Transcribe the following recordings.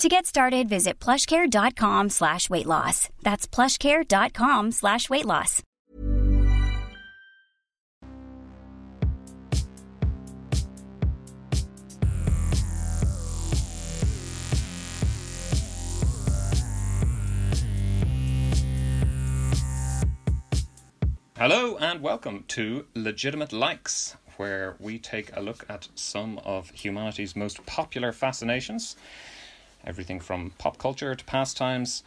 To get started, visit plushcare.com slash weight loss. That's plushcare.com slash weight loss. Hello and welcome to Legitimate Likes, where we take a look at some of humanity's most popular fascinations everything from pop culture to pastimes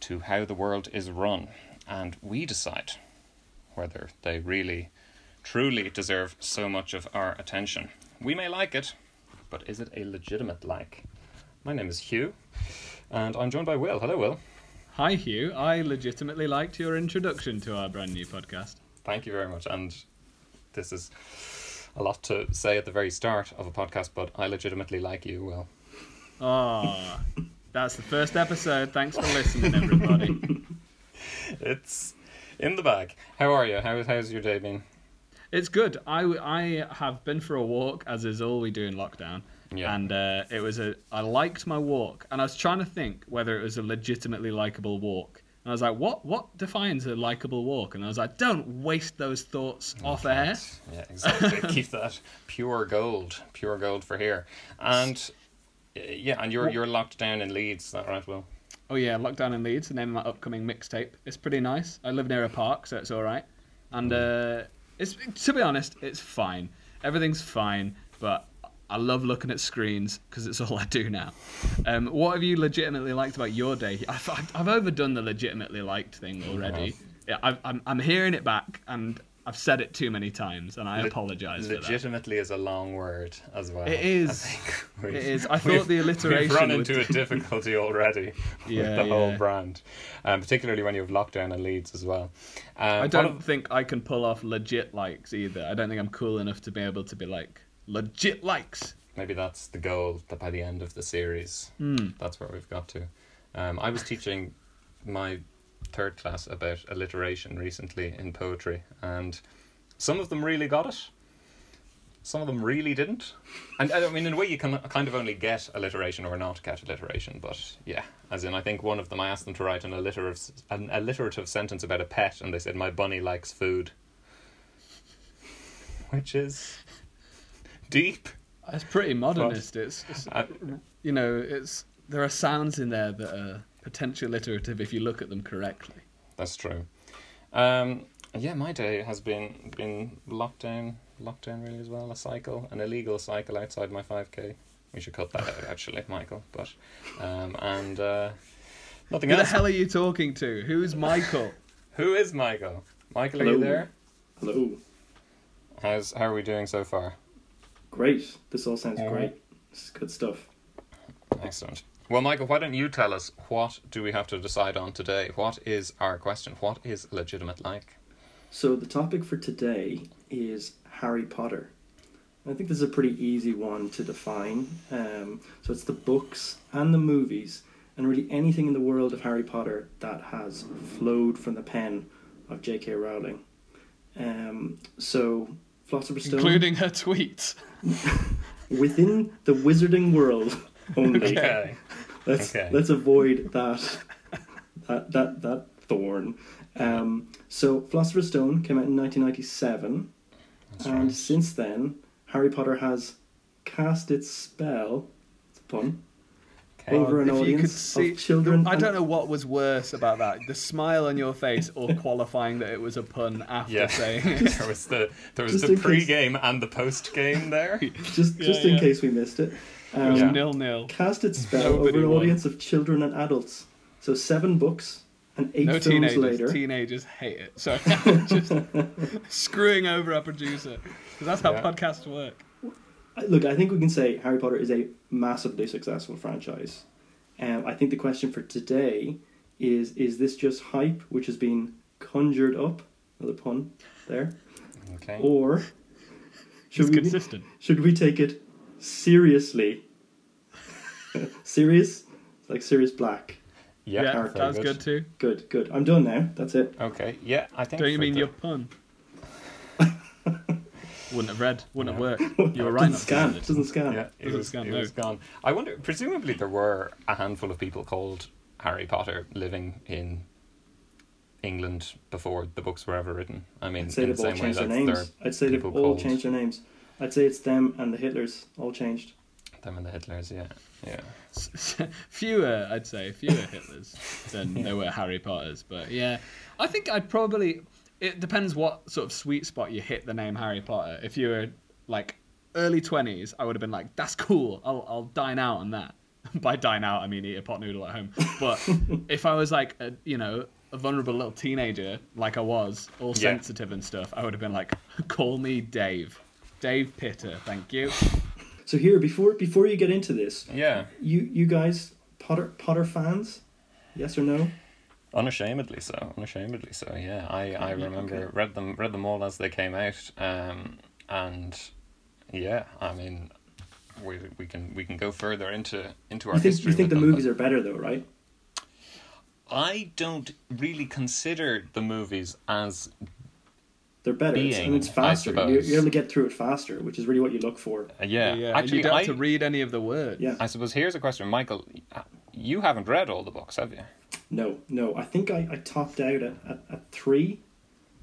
to how the world is run. And we decide whether they really, truly deserve so much of our attention. We may like it, but is it a legitimate like? My name is Hugh, and I'm joined by Will. Hello, Will. Hi, Hugh. I legitimately liked your introduction to our brand new podcast. Thank you very much. And this is a lot to say at the very start of a podcast, but I legitimately like you, Will. Oh, that's the first episode. Thanks for listening, everybody. it's in the bag. How are you? How, how's your day been? It's good. I, I have been for a walk, as is all we do in lockdown. Yeah. And uh, it was a. I liked my walk, and I was trying to think whether it was a legitimately likable walk. And I was like, what what defines a likable walk? And I was like, don't waste those thoughts oh, off air. Yeah, exactly. Keep that pure gold, pure gold for here. And yeah, and you're you're locked down in Leeds, is that right, Will? Oh yeah, locked down in Leeds. The name of my upcoming mixtape. It's pretty nice. I live near a park, so it's all right. And mm. uh, it's to be honest, it's fine. Everything's fine, but I love looking at screens because it's all I do now. Um, what have you legitimately liked about your day? I've, I've overdone the legitimately liked thing already. Yeah, i I'm, I'm hearing it back, and I've said it too many times, and I Le- apologize. Legitimately is a long word as well. It is. it is. I thought the alliteration. We've run into a difficulty already yeah, with the yeah. whole brand, um, particularly when you have lockdown and Leeds as well. Um, I don't of... think I can pull off legit likes either. I don't think I'm cool enough to be able to be like legit likes. Maybe that's the goal. That by the end of the series, mm. that's where we've got to. Um, I was teaching my third class about alliteration recently in poetry, and some of them really got it. Some of them really didn't. And I mean, in a way, you can kind of only get alliteration or not get alliteration, but yeah. As in, I think one of them, I asked them to write an alliterative, an alliterative sentence about a pet, and they said, My bunny likes food. Which is deep. It's pretty modernist. But, it's, it's uh, you know, it's there are sounds in there that are potential iterative if you look at them correctly. That's true. Um, yeah, my day has been been locked down, locked down really as well. A cycle, an illegal cycle outside my five k. We should cut that out, actually, Michael. But um, and uh, nothing Who else. the hell are you talking to? Who's Michael? Who is Michael? Michael, Hello. are you there? Hello. How's how are we doing so far? Great. This all sounds all great. Right. This is good stuff. Excellent. Well, Michael, why don't you tell us what do we have to decide on today? What is our question? What is legitimate like? So the topic for today is Harry Potter. I think this is a pretty easy one to define. Um, so it's the books and the movies, and really anything in the world of Harry Potter that has flowed from the pen of J.K. Rowling. Um, so Philosopher's Stone, including her tweets, within the wizarding world only. Okay. let's okay. let's avoid that that that that thorn. Um, so Philosopher's Stone came out in 1997, and right. since then, Harry Potter has cast its spell. It's a pun. Okay. Over an if you audience could see, of children. I don't know what was worse about that: the smile on your face, or qualifying that it was a pun after Yeah, saying it. there was the there was the pre-game and the post-game there. Just, just in yeah. case we missed it. Um, Yeah. nil nil. Cast its spell Nobody over an won. audience of children and adults. So seven books and eight No films teenagers. later. Teenagers hate it. So just screwing over our producer because that's how Yeah. podcasts work. Look, I think we can say Harry Potter is a massively successful franchise. Um, I think the question for today is: Is this just hype which has been conjured up? Another pun there, Okay. or It's should we consistent. should we take it seriously? serious, like Sirius Black. Yeah, Yeah, very that was good too. Good, good. I'm done now. That's it. Okay. Yeah, I think. Don't you mean the- your pun? Wouldn't have read. Wouldn't No. have worked. You were right. Doesn't scan. it. Doesn't scan. Yeah, it Doesn't was, scan, it no. was gone. I wonder. Presumably, there were a handful of people called Harry Potter living in England before the books were ever written. I mean, I'd say in they've all same way changed their names. I'd say they've all called changed their names. I'd say it's them and the Hitlers all changed. them and the Hitlers. Yeah, yeah. fewer, I'd say, fewer Hitlers than there were Harry Potters. But yeah, I think I'd probably. It depends what sort of sweet spot you hit the name Harry Potter. If you were like early twenties, I would have been like, "That's cool. I'll I'll dine out on that." By dine out, I mean eat a pot noodle at home. But if I was like, a, you know, a vulnerable little teenager, like I was, all Yeah. sensitive and stuff, I would have been like, "Call me Dave, Dave Pitter, thank you." So here, before before you get into this, Yeah, you you guys Potter Potter fans, yes or no? unashamedly so. Unashamedly so. Yeah, I, I remember read them read them all as they came out. Um, and yeah, I mean, we we can we can go further into into our You think history. you think the them, movies are better though, right? I don't really consider the movies as They're better, It's- and it's faster. You're, suppose. you're able to get through it faster, which is really what you look for. uh, yeah. yeah, and Actually, you don't I have to read any of the words. Yeah. I suppose here's a question, Michael. You haven't read all the books, have you? No, no. I think I, I topped out at, at, at three.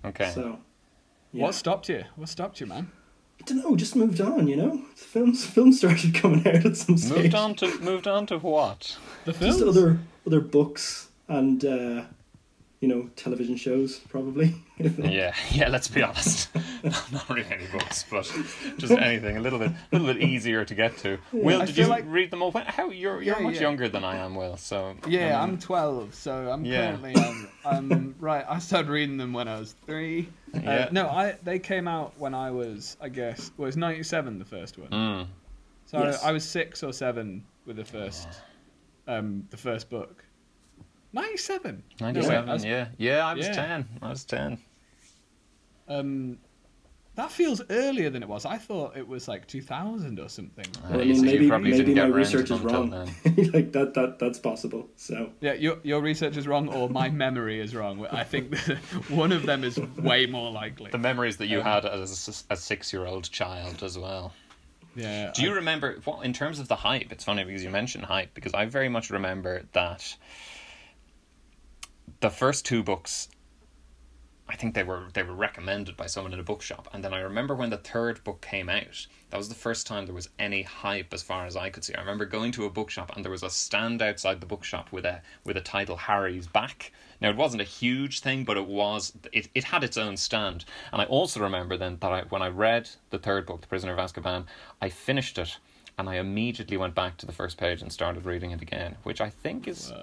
Okay. So, yeah. What stopped you? What stopped you, man? I don't know. Just moved on. You know, the films films started coming out at some stage. moved on to moved on to what? The Just films. other other books and uh, you know television shows probably. Yeah, yeah. Let's be honest. Not really any books, but just anything a little bit, a little bit easier to get to. Will, I did you like- read them all? How you're you're Yeah, much yeah. younger than I am, Will. So Yeah, um, I'm 12, so I'm Yeah. currently um, I'm right. I started reading them when I was three. Yeah. Uh, no, I they came out when I was, I guess, well, it was 97 the first one. Mm, So Yes. I, I was six or seven with the first, um, the first book. 97. No, wait, Ninety-seven. Was- yeah, yeah. I was Yeah. ten. I was ten. Um, that feels earlier than it was. I thought it was like 2000 or something. Uh, Well, I mean, see, maybe maybe my research is wrong. like that that that's possible. So Yeah, your your research is wrong, or my memory is wrong. I think one of them is way more likely. The memories that you had as a, a six-year-old child as well. Yeah. Do you I- remember what in terms of the hype? It's funny because you mentioned hype because I very much remember that the first two books I think they were they were recommended by someone in a bookshop and then I remember when the third book came out that was the first time there was any hype as far as I could see. I remember going to a bookshop and there was a stand outside the bookshop with a with a title Harry's Back. Now it wasn't a huge thing but it was it, it had its own stand. And I also remember then that I, when I read the third book The Prisoner of Azkaban I finished it and I immediately went back to the first page and started reading it again, which I think is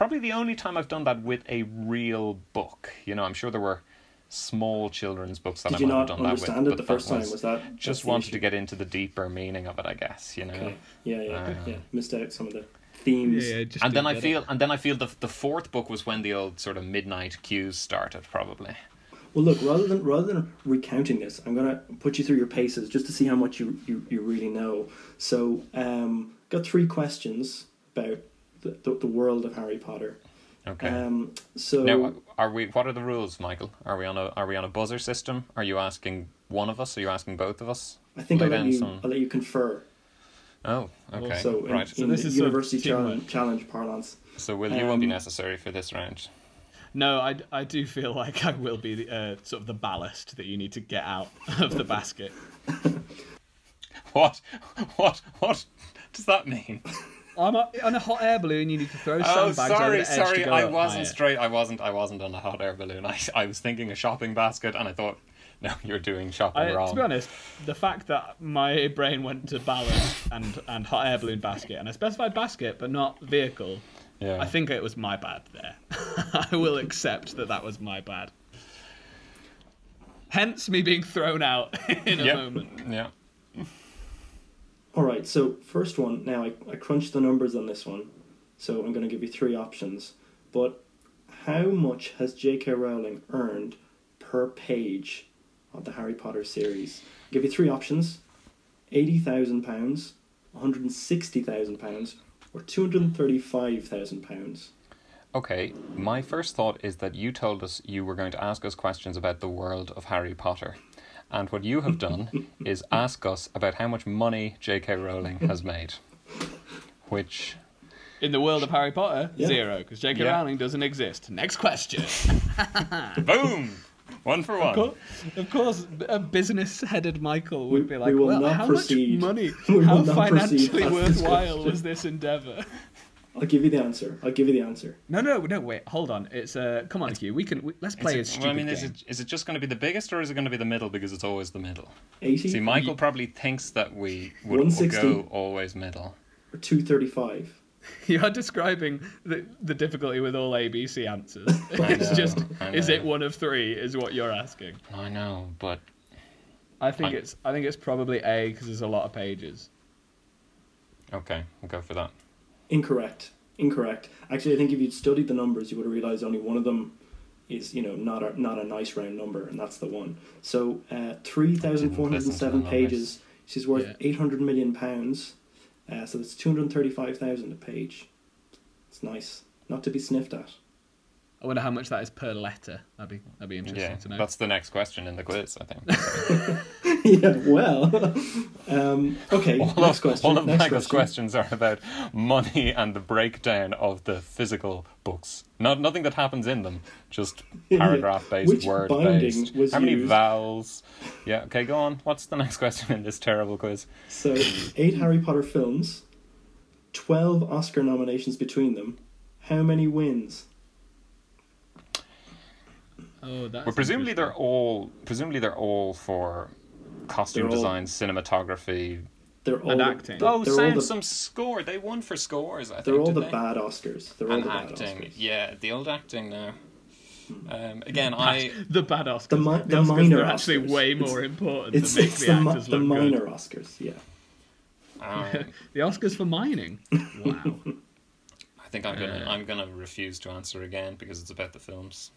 probably the only time I've done that with a real book. You know, I'm sure there were small children's books that did I you might have not done that understand it the but that first time? Was that just wanted issue? to get into the deeper meaning of it, I guess. You know. Okay. Yeah, yeah, Uh, yeah. Missed out some of the themes. Yeah, just And then I get it. feel, and then I feel the the fourth book was when the old sort of midnight cues started, probably. Well, look, rather than rather than recounting this, I'm gonna put you through your paces just to see how much you you, you really know. So, um, got three questions about the, the, the world of Harry Potter. Okay. Um, so now, are we? What are the rules, Michael? Are we on a Are we on a buzzer system? Are you asking one of us? Are you asking both of us? I think I'll Lay let down you some- I'll let you confer. Oh, okay. So, in, right. So in this is sort of university challenge, challenge parlance. So, Will, you won't be um, necessary for this round. No, I, I do feel like I will be the, uh, sort of the ballast that you need to get out of the basket. What? What? What does that mean? I'm a, on a hot air balloon. You need to throw Oh, sandbags over sorry, the edge to sorry. I wasn't higher. straight. I wasn't. I wasn't on a hot air balloon. I, I was thinking a shopping basket, and I thought, no, you're doing shopping I, wrong. to be honest, the fact that my brain went to ballast and, and hot air balloon basket, and I specified basket but not vehicle, yeah. I think it was my bad there. I will accept that that was my bad. Hence me being thrown out in a Yep. moment. Yeah. All right, so first one. Now I, I crunched the numbers on this one, so I'm going to give you three options. But how much has J.K. Rowling earned per page of the Harry Potter series? I'll give you three options: eighty thousand pounds, one hundred and sixty thousand pounds, or two hundred and thirty-five thousand pounds. Okay, my first thought is that you told us you were going to ask us questions about the world of Harry Potter. And what you have done is ask us about how much money J.K. Rowling has made. Which, In the world of Harry Potter, Yeah. zero, because J.K. Yeah. Rowling doesn't exist. Next question. boom! One for Of course, one. of course, a business-headed Michael would We- be we like, will "Well, not how proceed. much money? We will how not proceed financially worthwhile was this endeavor?" I'll give you the answer. I'll give you the answer. No, no, no. Wait, hold on. It's uh, come on, Hugh. We can we, let's play a Is it, stupid well, I mean, game. is it, is it just going to be the biggest or is it going to be the middle because it's always the middle? Eighty See, Michael probably thinks that we would, would go always middle. or two thirty-five. You are describing the the difficulty with all ABC answers. It's know, just, is it one of three? Is what you're asking. I know, but I think I- it's I think it's probably A because there's a lot of pages. okay, we'll go for that. Incorrect. Incorrect. Actually, I think if you'd studied the numbers, you would have realized only one of them is, you know, not a not a nice round number, and that's the one. So, uh, three thousand four hundred and seven Listen to the numbers. pages. She's worth Yeah. eight hundred million pounds. Uh, so that's two hundred thirty-five thousand a page. It's nice, not to be sniffed at. I wonder how much that is per letter. That'd be that'd be interesting Yeah, to know. that's the next question in the quiz, I think. yeah. Well. um, okay. all, next of, question. all of next Michael's question. questions are about money and the breakdown of the physical books. Not nothing that happens in them, just paragraph based, Which word based. was How many used? vowels? Yeah, okay, go on. What's the next question in this terrible quiz? So, eight Harry Potter films, twelve Oscar nominations between them. How many wins? oh, that's Well, presumably they're all presumably they're all for costume all- design, cinematography. They're all And the- acting. they're- Oh, they're all sound the- some score. They won for scores. I. They're all the they? bad Oscars. They're all and the bad acting. Oscars. Yeah, the old acting now. Um, again, I the bad Oscars. The mi- the Oscars minor are actually Oscars. way It's- more important It's, to make it's the, the, actors the look minor good. Oscars, yeah. um, The Oscars for mining. Wow. I think I'm gonna I'm gonna refuse to answer again because it's about the films.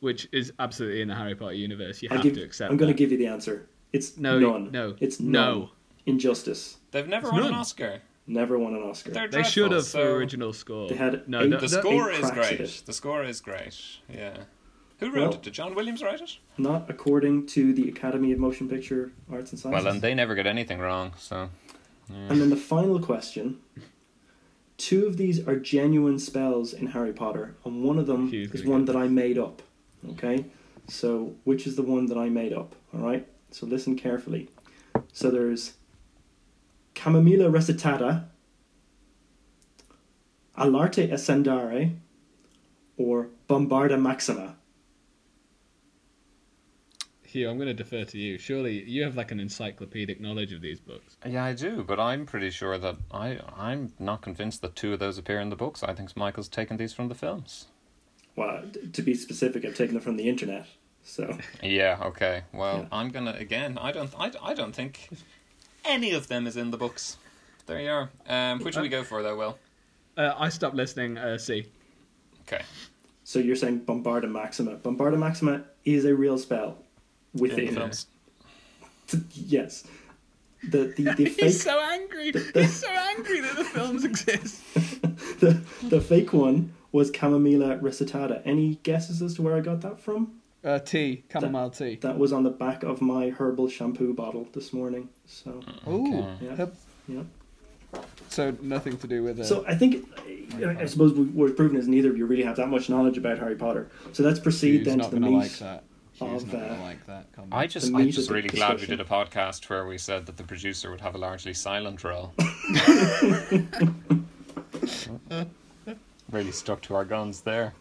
Which is absolutely in the Harry Potter universe. You I'll have give, to accept. I'm going to that. give you the answer. It's No, none. no, It's no. none. Injustice. They've never It's won an. Oscar. Never won an Oscar. They're They dreadful, should have so for original score. They had no. eight- The, The the- score is great. The score is great. Yeah. Who wrote Well- it? Did John Williams write it? Not according to the Academy of Motion Picture Arts and Sciences. Well, and they never get anything wrong. So And then the final question. Two of these are genuine spells in Harry Potter, and one of them Hugh's is one get that I made up. Okay? So, which is the one that I made up? Alright? So, listen carefully. So, there's Camomilla recitata, Alarte Ascendare, or Bombarda Maxima. Hugh, I'm going to defer to you. Surely you have like an encyclopedic knowledge of these books. yeah, I do, but I'm pretty sure that I I'm not convinced that two of those appear in the books. I think Michael's taken these from the films. Well, to be specific, I've taken them from the internet. So, Yeah. Okay. Well, Yeah. I'm gonna again. I don't. I, I don't think any of them is in the books. There you are. Um, which do we go for though? Will. Uh, I stopped listening. Uh, C. Okay. so you're saying Bombarda Maxima. Bombarda Maxima is a real spell In within the films. Yes. The the, the fake He's so angry. He's so angry that the films exist. the, the fake one was Camomilla recitata. Any guesses as to where I got that from? Uh, tea, chamomile tea. That was on the back of my herbal shampoo bottle this morning. So Ooh, Yeah. herb- yeah. So nothing to do with it. So I think, I I suppose we- we're proving is neither of you really have that much knowledge about Harry Potter. So let's proceed Hugh's then to the meat. like that. Of, uh, like that. comment. I just, I'm just of the really glad we did a podcast where we said that the producer would have a largely silent role. really stuck to our guns there.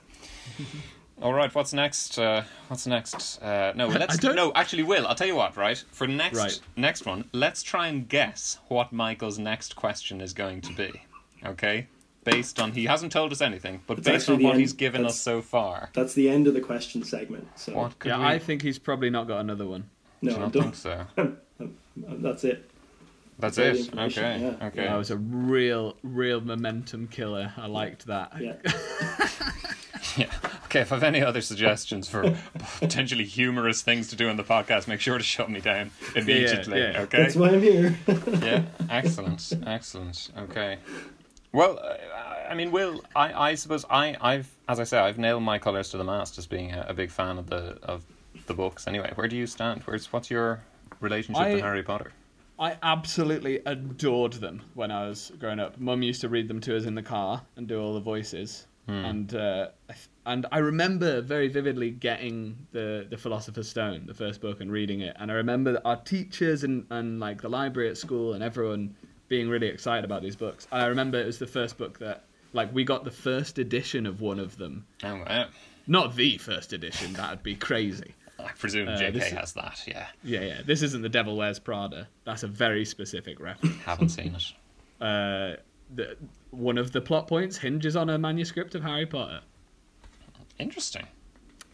All right, what's next? Uh, what's next? Uh, no, let's don't- no. Actually, Will, I'll tell you what. Right for next Right. next one, let's try and guess what Michael's next question is going to be. Okay, based on he hasn't told us anything, but It's based on what end- he's given us so far, That's the end of the question segment. So what could yeah, we? I think he's probably not got another one. no, I I'm don't think so. That's it. That's all it. Okay. yeah. Okay. That was a real, real momentum killer. I liked that. Yeah. Yeah. Okay, if I have any other suggestions for potentially humorous things to do in the podcast, make sure to shut me down immediately. yeah. Okay. That's why I'm here. yeah. Excellent. Excellent. Okay. Well, uh, I mean, Will, I, I suppose I, I've, as I say, I've nailed my colours to the mast as being a, a big fan of the of the books. Anyway, where do you stand? Where's what's your relationship I- to Harry Potter? I absolutely adored them when I was growing up. Mum used to read them to us in the car and do all the voices. And uh, I th- and I remember very vividly getting the the Philosopher's Stone, the first book, and reading it. And I remember our teachers and, and like the library at school and everyone being really excited about these books. And I remember it was the first book that like we got the first edition of one of them. Oh, wow. Not the first edition, that'd be crazy. I presume Uh, JK has that. Yeah. Yeah, yeah. This isn't the Devil Wears Prada. That's a very specific reference. Haven't seen it. uh, the, one of the plot points hinges on a manuscript of Harry Potter. Interesting.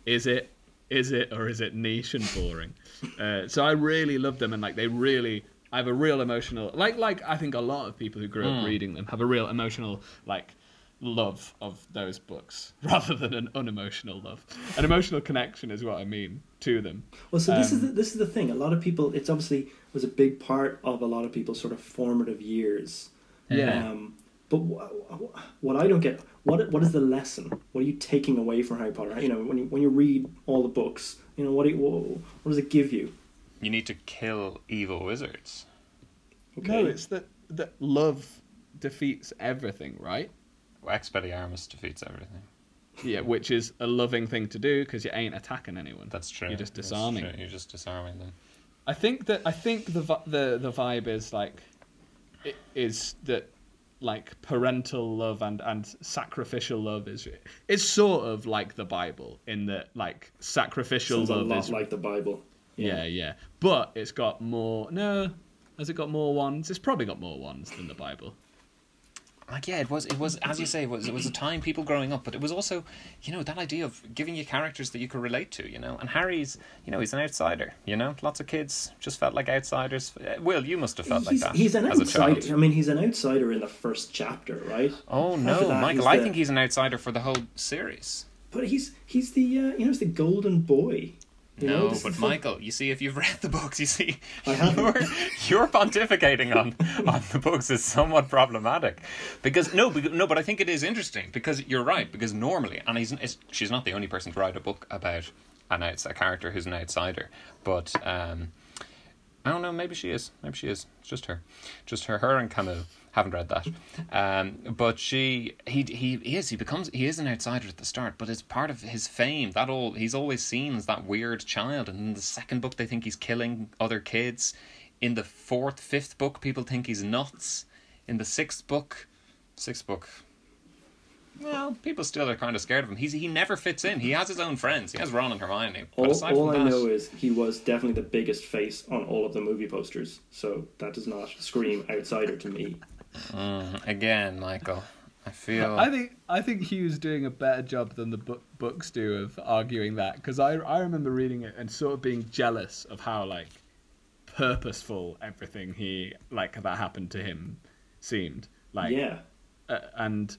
Is it? Is it, or is it niche and boring? uh, so I really love them, and like they really, I have a real emotional, like like I think a lot of people who grew up reading them have a real emotional like love of those books rather than an unemotional love. An emotional connection is what I mean to them. Well, so this is Um, the, this is the thing. A lot of people. It's obviously was a big part of a lot of people's sort of formative years. Yeah. Um, but wh- wh- what I don't get, what what is the lesson? What are you taking away from Harry Potter? You know, when you when you read all the books, you know, what do you, what, what does it give you? You need to kill evil wizards. No, it's that that love defeats everything, right? Expelliarmus defeats everything. Yeah, which is a loving thing to do because you ain't attacking anyone. That's true. You're just That's disarming. true. You're just disarming them. I think that I think the the the vibe is like i- is that like parental love and and sacrificial love is it's sort of like the Bible in that like sacrificial Sounds a love lot is like the Bible. yeah yeah, but it's got more no. Has it got more ones? It's probably got more ones than the Bible. Like yeah, it was it was as you say, it was it was a time people growing up, but it was also, you know, that idea of giving you characters that you could relate to, you know. And Harry's, you know, he's an outsider, you know. Lots of kids just felt like outsiders. Uh, Will, you must have felt like that he's an outsider. I mean, he's an outsider in the first chapter, right? Oh no, that, Michael! I the- think he's an outsider for the whole series. But he's he's the uh, you know he's the golden boy. You No, but Michael, you see, if you've read the books, you see, your, pontificating on, on the books is somewhat problematic. Because no, because, no, but I think it is interesting because you're right. Because normally, and he's, she's not the only person to write a book about an outs a character who's an outsider. But um, I don't know. Maybe she is. Maybe she is. It's just her, just her. Her and Camus. Haven't read that, um, but she he he he is he becomes he is an outsider at the start, but it's part of his fame. That all he's always seen as that weird child, and in the second book they think he's killing other kids. In the fourth, fifth book, people think he's nuts. In the sixth book, sixth book, well, people still are kind of scared of him. He's he never fits in. He has his own friends. He has Ron and Hermione. But All, aside all from I that, know is he was definitely the biggest face on all of the movie posters. So that does not scream outsider to me. again, Michael, I feel I think I think Hugh's doing a better job than the book, books do of arguing that because I I remember reading it and sort of being jealous of how like purposeful everything he like that happened to him seemed like yeah. uh, and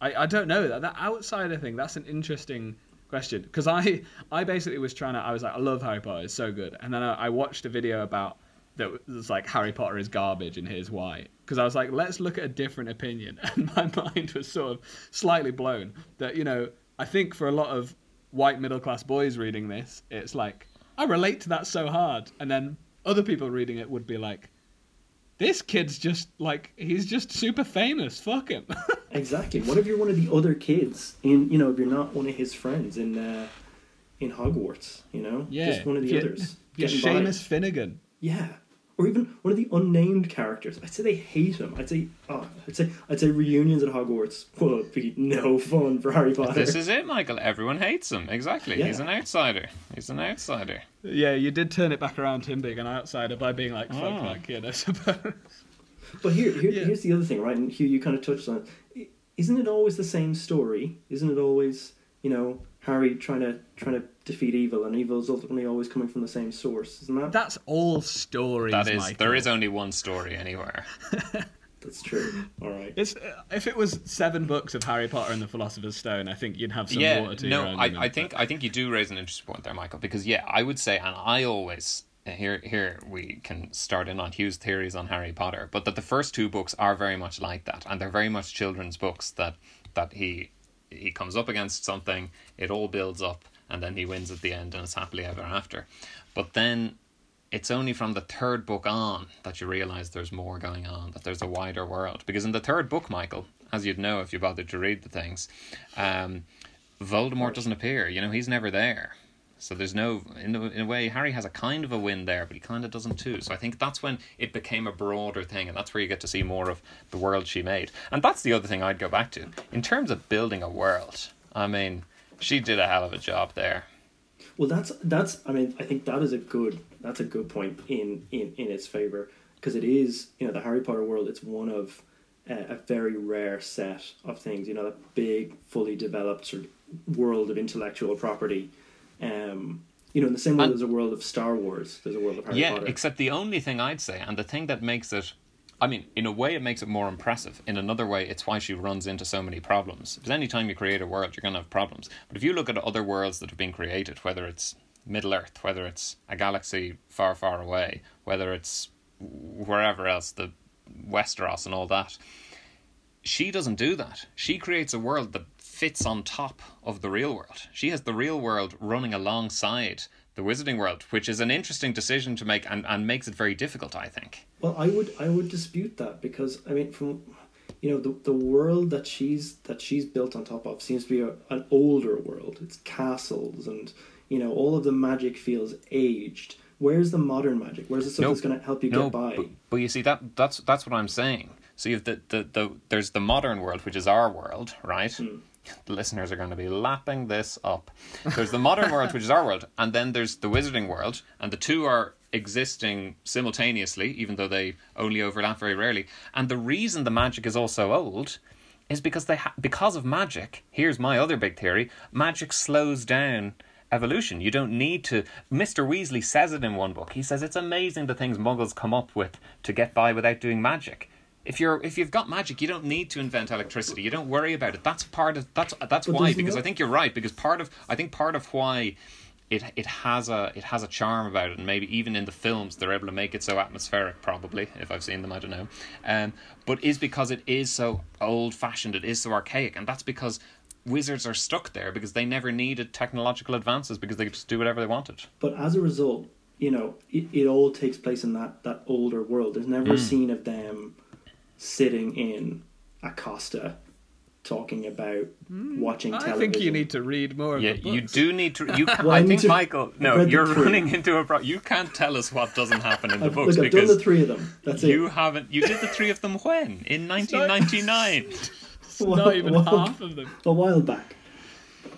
I, I don't know that that outsider thing that's an interesting question. Because I I basically was trying to I was like I love Harry Potter it's so good. And then I, I watched a video about that was like Harry Potter is garbage and here's why. Because I was like let's look at a different opinion. And my mind was sort of slightly blown that you know I think for a lot of white middle class boys reading this it's like I relate to that so hard. And then other people reading it would be like this kid's just like he's just super famous. Fuck him. Exactly. What if you're one of the other kids in, you know, if you're not one of his friends in uh, in Hogwarts, you know, yeah, just one of the others. You're by. Seamus Finnigan. Yeah, or even one of the unnamed characters. I'd say they hate him. I'd say, oh, I'd say, I'd say reunions at Hogwarts would be no fun for Harry Potter. This is it, Michael. Everyone hates him. Exactly. He's an outsider. He's an outsider. Yeah, you did turn it back around to him being an outsider by being like, fuck Oh. that kid, I suppose. But here, here Yeah. here's the other thing, right? And Hugh, you kind of touched on it. Isn't it always the same story? Isn't it always, you know, Harry trying to trying to defeat evil, and evil is ultimately always coming from the same source? Isn't that? That's all stories. That is. Michael. There is only one story anywhere. That's true. All right. It's if it was seven books of Harry Potter and the Philosopher's Stone, I think you'd have some yeah. water to No, your own I, limit, I but- think I think you do raise an interesting point there, Michael. Because yeah, I would say, and I always here here we can start in on Hugh's theories on Harry Potter, but that the first two books are very much like that, and they're very much children's books that that he he comes up against something, it all builds up, and then he wins at the end, and it's happily ever after. But then it's only from the third book on that you realize there's more going on, that there's a wider world. Because in the third book, Michael, as you'd know if you bothered to read the things, um, Voldemort doesn't appear. You know, he's never there. So there's no, in a, in a way, Harry has a kind of a win there, but he kind of doesn't too. So I think that's when it became a broader thing, and that's where you get to see more of the world she made. And that's the other thing I'd go back to. In terms of building a world, I mean, she did a hell of a job there. Well, that's that's. I mean, I think that is a good. That's a good point in in in its favor because it is. You know, the Harry Potter world. It's one of uh, a very rare set of things. You know, that big, fully developed sort of world of intellectual property. Um, you know, in the same way And- there's a world of Star Wars, there's a world of Harry yeah, Potter. except the only thing I'd say, and the thing that makes it, I mean, in a way it makes it more impressive. In another way, it's why she runs into so many problems. Because anytime you create a world, you're going to have problems. But if you look at other worlds that have been created, whether it's Middle Earth, whether it's a galaxy far, far away, whether it's wherever else, the Westeros and all that, she doesn't do that. She creates a world that fits on top of the real world. She has the real world running alongside the wizarding world, which is an interesting decision to make and, and makes it very difficult, I think. Well, I would I would dispute that because I mean, from you know the the world that she's that she's built on top of seems to be a, an older world. It's castles and you know all of the magic feels aged. Where's the modern magic? Where's the stuff No, that's going to help you no, get by? But, but you see that that's that's what I'm saying. So you've the, the, the there's the modern world, which is our world, right? Hmm. The listeners are going to be lapping this up. There's the modern world, which is our world, and then there's the wizarding world, and the two are existing simultaneously, even though they only overlap very rarely. And the reason the magic is also old is because they ha- because of magic. Here's my other big theory: magic slows down evolution. You don't need to. Mr. Weasley says it in one book. He says it's amazing the things Muggles come up with to get by without doing magic. If you're if you've got magic, you don't need to invent electricity. You don't worry about it. That's part of that's that's But why. Because I think you're right. Because part of I think part of why. It, it has a it has a charm about it, and maybe even in the films they're able to make it so atmospheric. Probably, if I've seen them, I don't know. Um, but is because it is so old fashioned, it is so archaic, and that's because wizards are stuck there because they never needed technological advances because they could just do whatever they wanted. But as a result, you know, it, it all takes place in that that older world. There's never Hmm. a scene of them sitting in a Costa talking about watching Hmm. I television. think you need to read more of Yeah, you do need to. You, Well, I I think to- Michael. No, you're running into a pro. You can't tell us what doesn't happen in the I've, books look, I've done because the three of them. That's you it. haven't. You did the three of them when in 1999. Not even Well, half of them. A while back.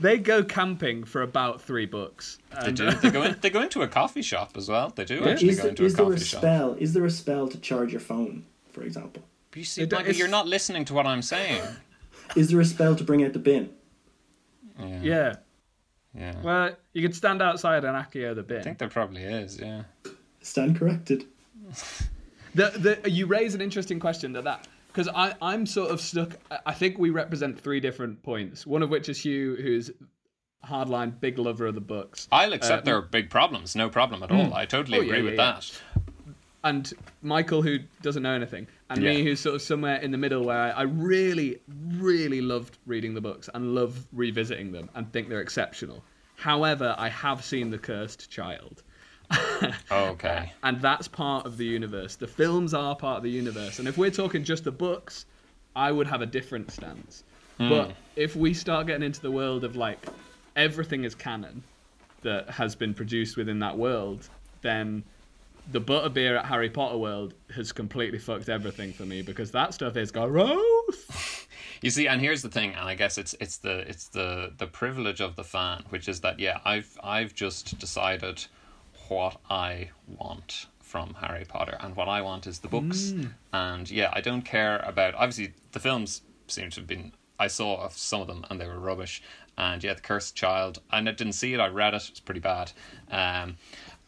They go camping for about three books. They And, do. They go in. They go into a coffee shop as well. They do Yeah. actually Is, go there, into a is there a coffee shop. spell? Is there a spell to charge your phone, for example? You see, It do- Michael, it's- you're not listening to what I'm saying. Is there a spell to bring out the bin? Yeah. yeah. yeah. Well, you could stand outside and Accio the bin. I think there probably is. Yeah. Stand corrected. The, the, you raise an interesting question that that because I I'm sort of stuck. I- I think we represent three different points. One of which is Hugh, who's hardline big lover of the books, I'll accept Uh, there are big problems. No problem at all. I totally Oh, yeah, agree yeah, with yeah. that. And Michael, who doesn't know anything, and me, who's sort of somewhere in the middle, where I, I really, really loved reading the books and love revisiting them and think they're exceptional. However, I have seen The Cursed Child, oh, Okay. and that's part of the universe. The films are part of the universe, and if we're talking just the books, I would have a different stance. Hmm. But if we start getting into the world of like everything is canon that has been produced within that world, then the butterbeer at Harry Potter world has completely fucked everything for me because that stuff is gross. You see, and here's the thing, and I guess it's it's the it's the the privilege of the fan, which is that yeah, I've I've just decided what I want from Harry Potter, and what I want is the books, and yeah, I don't care about obviously the films seem to have been I saw some of them and they were rubbish, and yeah, the Cursed Child, And I didn't see it, I read it, it's pretty bad, um,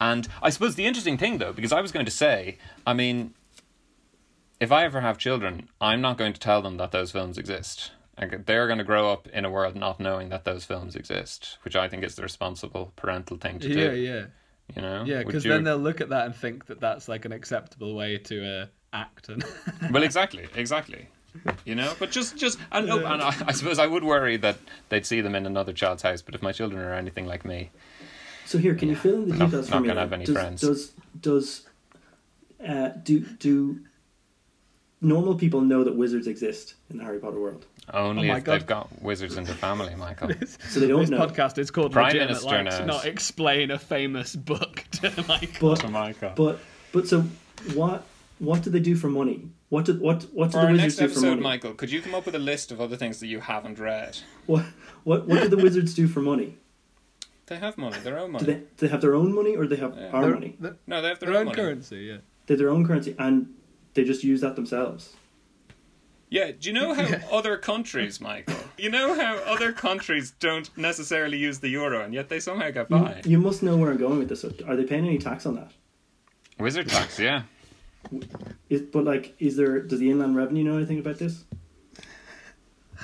and I suppose the interesting thing though, because I was going to say, I mean if I ever have children, I'm not going to tell them that those films exist. They're going to grow up in a world not knowing that those films exist, which I think is the responsible parental thing to yeah, do. yeah, yeah. You know, yeah. Because you- then they'll look at that and think that that's like an acceptable way to uh, act. And well, exactly, exactly. You know, but just, just, and, oh, and I, I suppose I would worry that they'd see them in another child's house. But if my children are anything like me, So here, can you fill in the Not- details not for me? gonna have any does, friends. Does does uh, do do normal people know that wizards exist in the Harry Potter world? only Oh if God. they've got wizards in their family, Michael. So they don't this know. podcast is called Prime Legitimate Minister Likes, knows. not explain a famous book to like. But Michael. but but so what what do they do for money? What do what what do For the our wizards next do for episode, money? Michael, could you come up with a list of other things that you haven't read? What what what do the wizards do for money? They have money, their own Do money. they, do they have their own money or they have our Their- money? their- No, they have their, their own, own money. currency, yeah. They have their own currency and they just use that themselves. Yeah, do you know how other countries, Michael? You know how other countries don't necessarily use the euro and yet they somehow get You, by? you must know where I'm going with this. Are they paying any tax on that? Wizard tax, yeah. Is, but like, is there? Does the Inland Revenue know anything about this?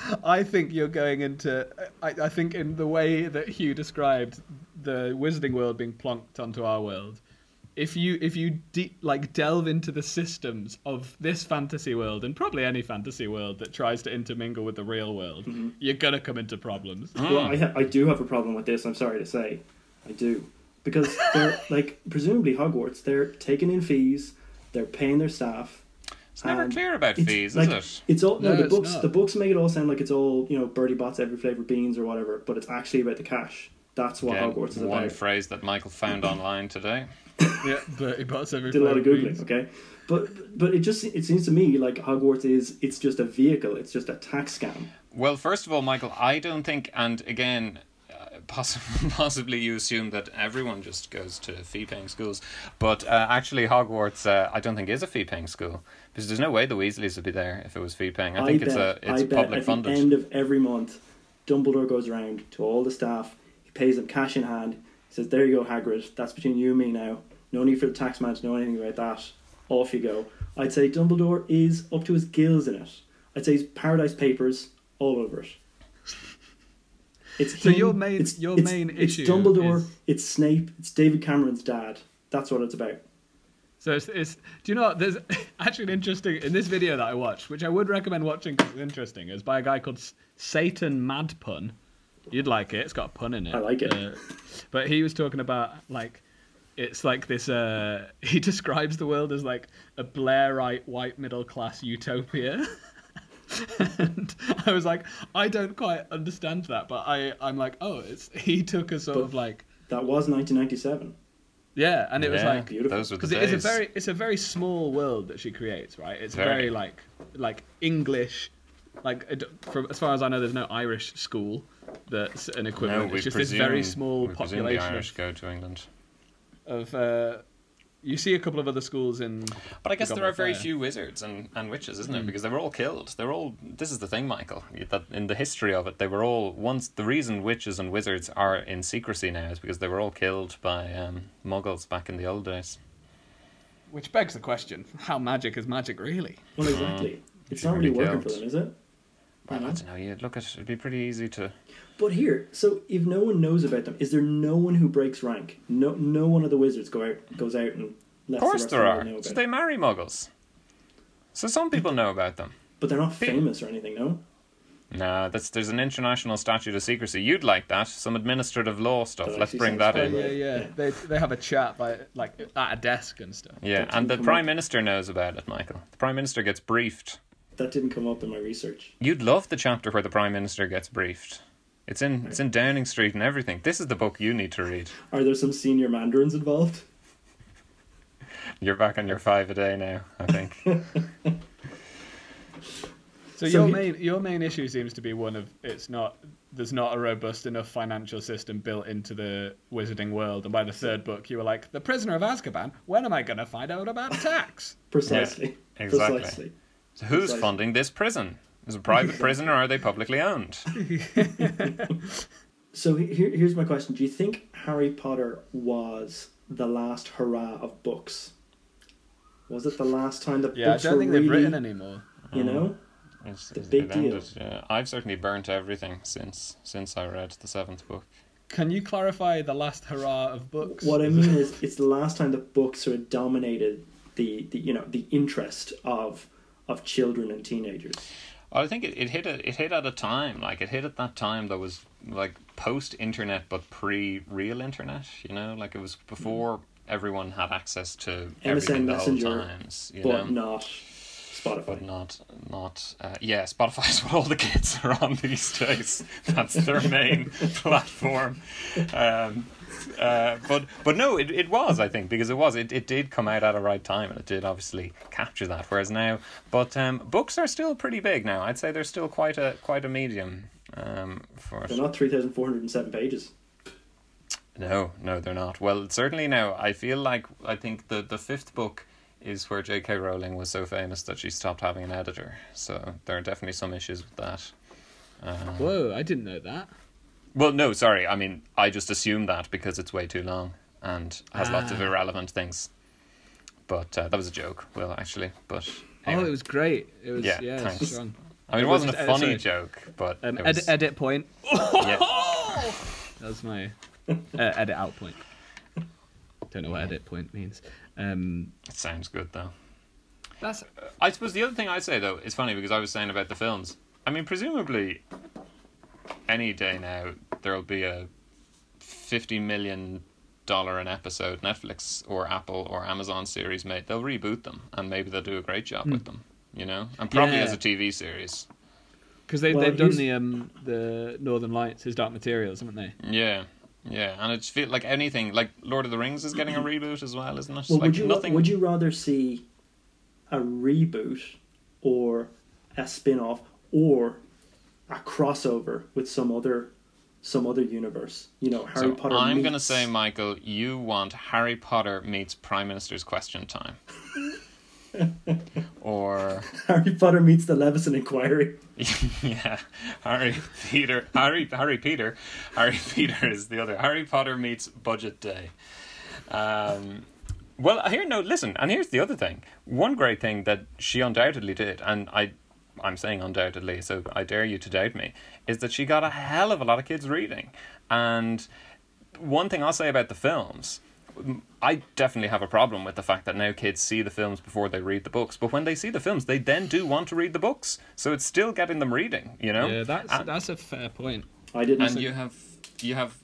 I think you're going into. I, I think in the way that Hugh described the Wizarding world being plonked onto our world, if you if you de- like delve into the systems of this fantasy world and probably any fantasy world that tries to intermingle with the real world, mm-hmm. you're gonna come into problems. Well, I, ha- I do have a problem with this. I'm sorry to say, I do, because they're like presumably Hogwarts. They're taking in fees. They're paying their staff. It's never and clear about it's fees, like, is it? It's all no, No, the books. not. The books make it all sound like it's all you know. Bertie Bott's every flavor beans or whatever, but it's actually about the cash. That's what Again, Hogwarts is one about. phrase that Michael found online today. yeah, but he puts every Did a lot of googling, beans. okay, but but it just it seems to me like Hogwarts is it's just a vehicle. It's just a tax scam. Well, first of all, Michael, I don't think, and again, possibly, possibly you assume that everyone just goes to fee-paying schools, but uh, actually, Hogwarts, uh, I don't think is a fee-paying school because there's no way the Weasleys would be there if it was fee-paying. I think it's bet, a it's I bet public at funded. the end of every month, Dumbledore goes around to all the staff. He pays them cash in hand. He says, "There you go, Hagrid. That's between you and me now. No need for the tax man to know anything about that. Off you go." I'd say Dumbledore is up to his gills in it. I'd say he's Paradise Papers all over it. It's So him, your main- it's, your it's- main it's issue Dumbledore. is- It's Snape. It's David Cameron's dad. That's what it's about. So it's, it's do you know there's actually an interesting in this video that I watched, which I would recommend watching because it's interesting. It's by a guy called Satan Madpun. You'd like it. It's got a pun in it. I like it. Uh, but he was talking about like it's like this. Uh, he describes the world as like a Blairite white middle class utopia. and I was like, I don't quite understand that, but I I'm like, oh, it's he took a sort But- of like That was 1997. yeah, and it was like Beautiful. those were because it is a very it's a very small world that she creates right it's Very. very, like like english like from as far as i know there's no irish school that's an equivalent we it's just presume, this very small we presume the population Irish of, go to England. of uh, you see a couple of other schools in But I guess the there are very Fire. few wizards and, and witches, Hmm. isn't it? Because they were all killed. They're all. This is the thing, Michael. That in the history of it, they were all once. The reason witches and wizards are in secrecy now is because they were all killed by um, Muggles back in the old days. which begs the question how magic is magic really Well, exactly. It's not really be working for them, is it? Well, I don't know. You look at it'd be pretty easy to. But here, so if no one knows about them, is there no one who breaks rank? No, no one of the wizards go out goes out and lets Of course, the there are. them know about. So they marry Muggles. So some people know about them. But they're not famous or anything, no. No, that's there's an international statute of secrecy. You'd like that, some administrative law stuff. That Let's bring that in. Yeah, yeah. Yeah. They they have a chat by like at a desk and stuff. Yeah, and the prime up. minister knows about it, Michael. The prime minister gets briefed. That didn't come up in my research. You'd love the chapter where the prime minister gets briefed. It's in it's in Downing Street and everything. This is the book you need to read. Are there some senior mandarins involved? You're back on your five a day now, I think. So, So your he- main your main issue seems to be one of it's not there's not a robust enough financial system built into the wizarding world, and by the third book you were like, the prisoner of Azkaban. When am I going to find out about tax? Precisely. exactly. Precisely. So who's Precisely. funding this prison? Is it a private prison or are they publicly owned? So here, here's my question: Do you think Harry Potter was the last hurrah of books? Was it the last time that Yeah, I books don't were think really, they've written anymore. you know? Uh-huh. It's, The it's big it deal. ended, yeah. I've certainly burnt everything since since I read the seventh book. Can you clarify the last hurrah of books? What I mean is, it's the last time that books sort of dominated the, the you know the interest of of children and teenagers. I think it, it hit a, it hit at a time like it hit at that time that was like post internet but pre real internet. You know, like it was before mm. everyone had access to everything MSN the whole Messenger, times. You but know? not Spotify. but not not uh, yeah spotify is what all the kids are on these days that's their main platform um, uh, but but no it, it was i think because it was it, it did come out at a right time and it did obviously capture that whereas now but um, books are still pretty big now i'd say they're still quite a quite a medium um, for. They're not three thousand four hundred and seven pages. No, no, they're not. Well, certainly now, I feel like I think the the fifth book is where J.K. Rowling was so famous that she stopped having an editor. So there are definitely some issues with that. Um, Whoa, I didn't know that. well, no, sorry. I mean, I just assumed that because it's way too long and has lots of Ah. irrelevant things. But uh, that was a joke, Well, actually. But Oh, it was great. It was Yeah, yeah, it was thanks. strong. I mean, it it was wasn't a just- uh, funny joke, but Um, it edit, was, edit point. yeah. That's my uh, edit out point. Don't know what edit point means. Um, It sounds good though. that's I suppose the other thing I'd say though is funny because I was saying about the films. I mean, presumably, any day now there'll be a fifty million dollar an episode Netflix or Apple or Amazon series made. They'll reboot them and maybe they'll do a great job with them. You know, and probably Yeah. as a TV series. because they, Well, they've done here's- the um the Northern Lights, his Dark Materials, haven't they? Yeah. Yeah, and it's feel like anything like Lord of the Rings is getting a reboot as well, isn't it? Well, like would you nothing. would you rather see a reboot or a spin-off or a crossover with some other some other universe? You know, Harry so Potter. I'm meets- going to say, Michael, you want Harry Potter meets Prime Minister's Question Time. or Harry Potter meets the Leveson Inquiry. yeah, Harry Peter, Harry Harry Peter, Harry Peter is the other. Harry Potter meets Budget Day. Um, well, here no, listen, and here's the other thing. One great thing that she undoubtedly did, and I, I'm saying undoubtedly, so I dare you to doubt me, is that she got a hell of a lot of kids reading. And one thing I'll say about the films. I definitely have a problem with the fact that now kids see the films before they read the books. But when they see the films, they then do want to read the books. So it's still getting them reading, you know. Yeah, that's And- that's a fair point. I didn't. and you have you have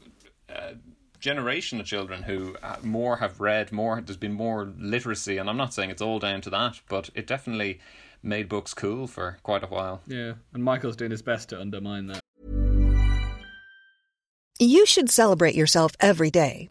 a generation of children who uh, more have read more there's been more literacy and i'm not saying it's all down to that but it definitely made books cool for quite a while Yeah, and Michael's doing his best to undermine that. You should celebrate yourself every day,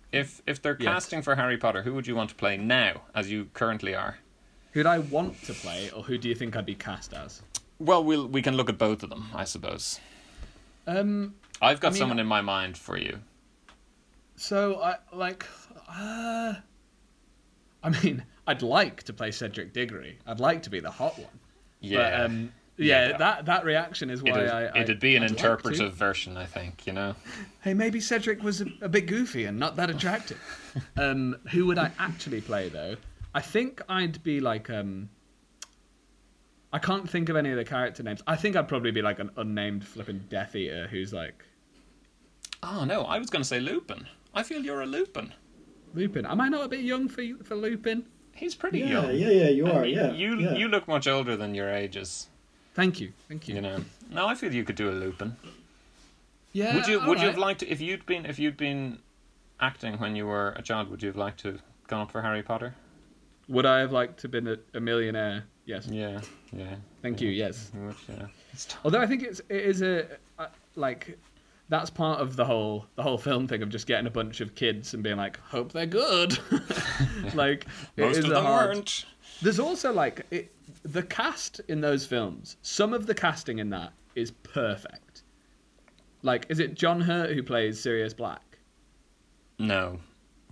If if they're casting for Harry Potter, who would you want to play now, as you currently are? Who'd I want to play, or who do you think I'd be cast as? Well, we'll we can look at both of them, I suppose. Um, I've got mean, someone in my mind for you. so I like. Uh, I mean, I'd like to play Cedric Diggory. I'd like to be the hot one. Yeah, But, um, yeah, Yeah. that that reaction is why it'd, I, I. it'd be an I'd interpretive to. version, I think. You know. Hey, maybe Cedric was a, a bit goofy and not that attractive. um, who would I actually play though? I think I'd be like um. I can't think of any of the character names. I think I'd probably be like an unnamed flipping Death Eater who's like Oh no, I was going to say Lupin. I feel you're a Lupin. Lupin. Am I not a bit young for for Lupin? He's pretty Yeah, young. yeah, yeah, you And are, y- yeah, You yeah. you look much older than your ages. Thank you, thank you. You know. No, I feel you could do a Lupin. Yeah. would you Would you have liked to, if you'd been if you'd been acting when you were a child? Would you have liked to have gone up for Harry Potter? Would I have liked to have been a, a millionaire? Yes. Yeah, yeah. Thank you. Yes. You would, yeah. Although I think it's it is a uh, like that's part of the whole the whole film thing of just getting a bunch of kids and being like, hope they're good. like Most of them hard- weren't. There's also like it, the cast in those films. Some of the casting in that is perfect. Like, is it John Hurt who plays Sirius Black? No,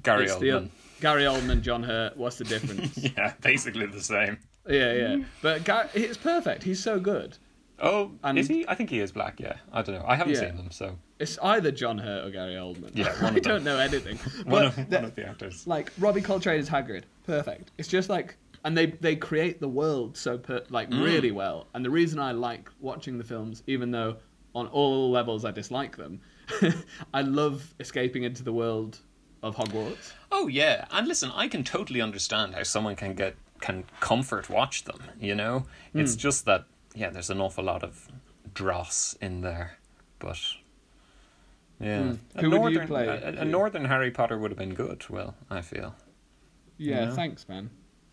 Gary It's Oldman. the Gary Oldman, John Hurt. What's the difference? Yeah, basically the same. yeah, yeah. But Ga- it's perfect. He's so good. Oh, And- is he? I think he is black. Yeah, I don't know. I haven't Yeah. seen them, so It's either John Hurt or Gary Oldman. Yeah, I don't know anything. one of the- one of the actors. like Robbie Coltrane is Hagrid, perfect. It's just like, and they they create the world so per, like Mm. really well. And the reason I like watching the films, even though on all levels I dislike them, I love escaping into the world of Hogwarts. Oh yeah, and listen, I can totally understand how someone can get can comfort watch them. You know, it's Hmm. just that yeah, there's an awful lot of dross in there, but yeah, a Hmm. Who would you northern play, a, a northern Harry Potter would have been good. Well, I feel Yeah, Yeah. thanks, man.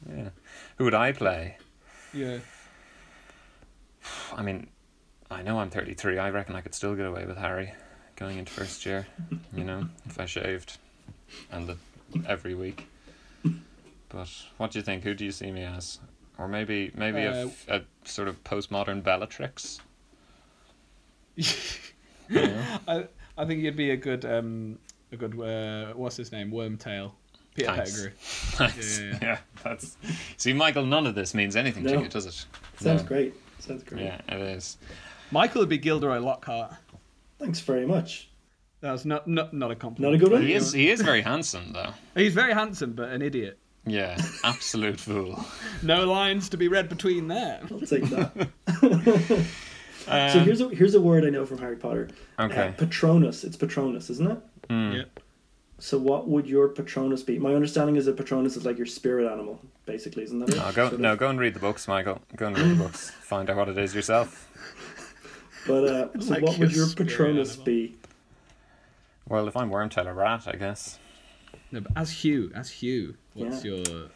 Yeah. Who would I play? Yeah. I mean, I know I'm 33. I reckon I could still get away with Harry going into first year. You know, if I shaved and the, every week. But what do you think? Who do you see me as? Or maybe maybe a Uh, f- a, sort of postmodern Bellatrix. I I think you'd be a good um a good uh, what's his name Wormtail Peter Thanks. Pettigrew. Thanks. yeah, Yeah, that's. See, Michael, none of this means anything to you, does it? Sounds No. great. Sounds great. Yeah, it is. Michael would be Gilderoy Lockhart. Thanks very much. That was not not not a compliment. Not a good one. He is. He is very handsome, though. He's very handsome, but an idiot. Yeah, absolute fool. No lines to be read between there. I'll take that. so here's a here's a word I know from Harry Potter. Okay. Uh, Patronus. It's Patronus, isn't it? Yeah. So what would your Patronus be? My understanding is that Patronus is like your spirit animal, basically, isn't that it? No, go Sort of. no, go and read the books, Michael. Go and read the books. Find out what it is yourself. But uh, so Like what would your your Patronus animal. be? Well, if I'm Wormtail, a rat, I guess. No, but as Hugh, as Hugh, what's Yeah. your?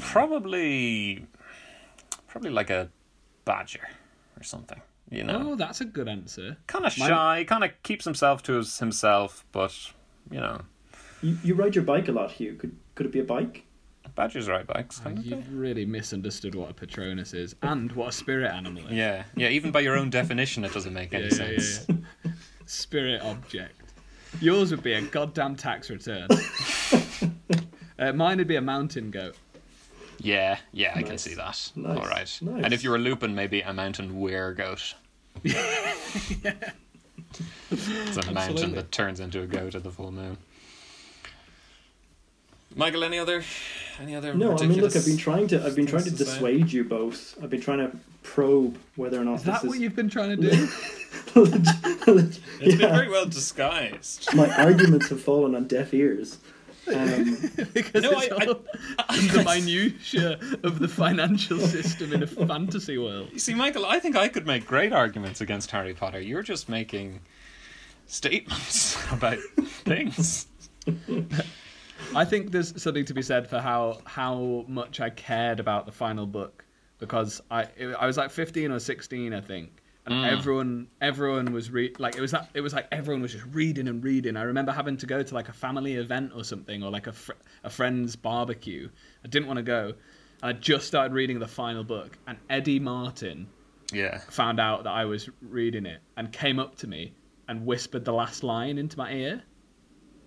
Probably, probably like a badger or something. You know, Oh, that's a good answer. kind of mine- shy, kind of keeps himself to his, himself, but you know, You, you ride your bike a lot, Hugh. Could could it be a bike? badgers ride bikes. Oh, You've really misunderstood what a Patronus is and what a spirit animal is. Yeah, yeah. Even by your own definition, it doesn't make any Yeah, yeah, yeah, sense. yeah. Spirit object. Yours would be a goddamn tax return. uh, mine would be a mountain goat. Yeah, yeah, I can see that. Nice, All right. nice. And if you were Lupin, maybe a mountain weregoat. It's a mountain Absolutely. that turns into a goat at the full moon. Michael, any other, any other? No, I mean, look, I've been trying to, I've been trying to to dissuade you both. I've been trying to probe whether or not Is that this what is. you've been trying to do? It's been very well disguised. My arguments have fallen on deaf ears. Um, because No, it's I- I- all the minutiae of the financial system in a fantasy world. You see, Michael, I think I could make great arguments against Harry Potter. You're just making statements about things. I think there's something to be said for how how much I cared about the final book because I I was like 15 or 16 I think and everyone everyone was re- like it was that it was like everyone was just reading and reading. I remember having to go to like a family event or something or like a fr- a friend's barbecue. I didn't want to go. And I just started reading the final book and Eddie Martin Yeah. found out that I was reading it and came up to me and whispered the last line into my ear.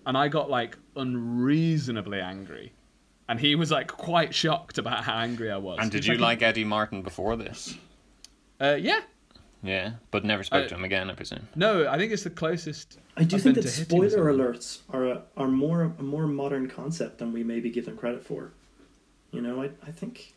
And I got like unreasonably angry. And he was like quite shocked about how angry I was. And did you like Eddie Martin before this? Uh, yeah. Yeah, but never spoke I- to him again, I presume. No, I think it's the closest. I do I've think been that spoiler alerts are a, are more a more modern concept than we maybe give them credit for. You know, I, I think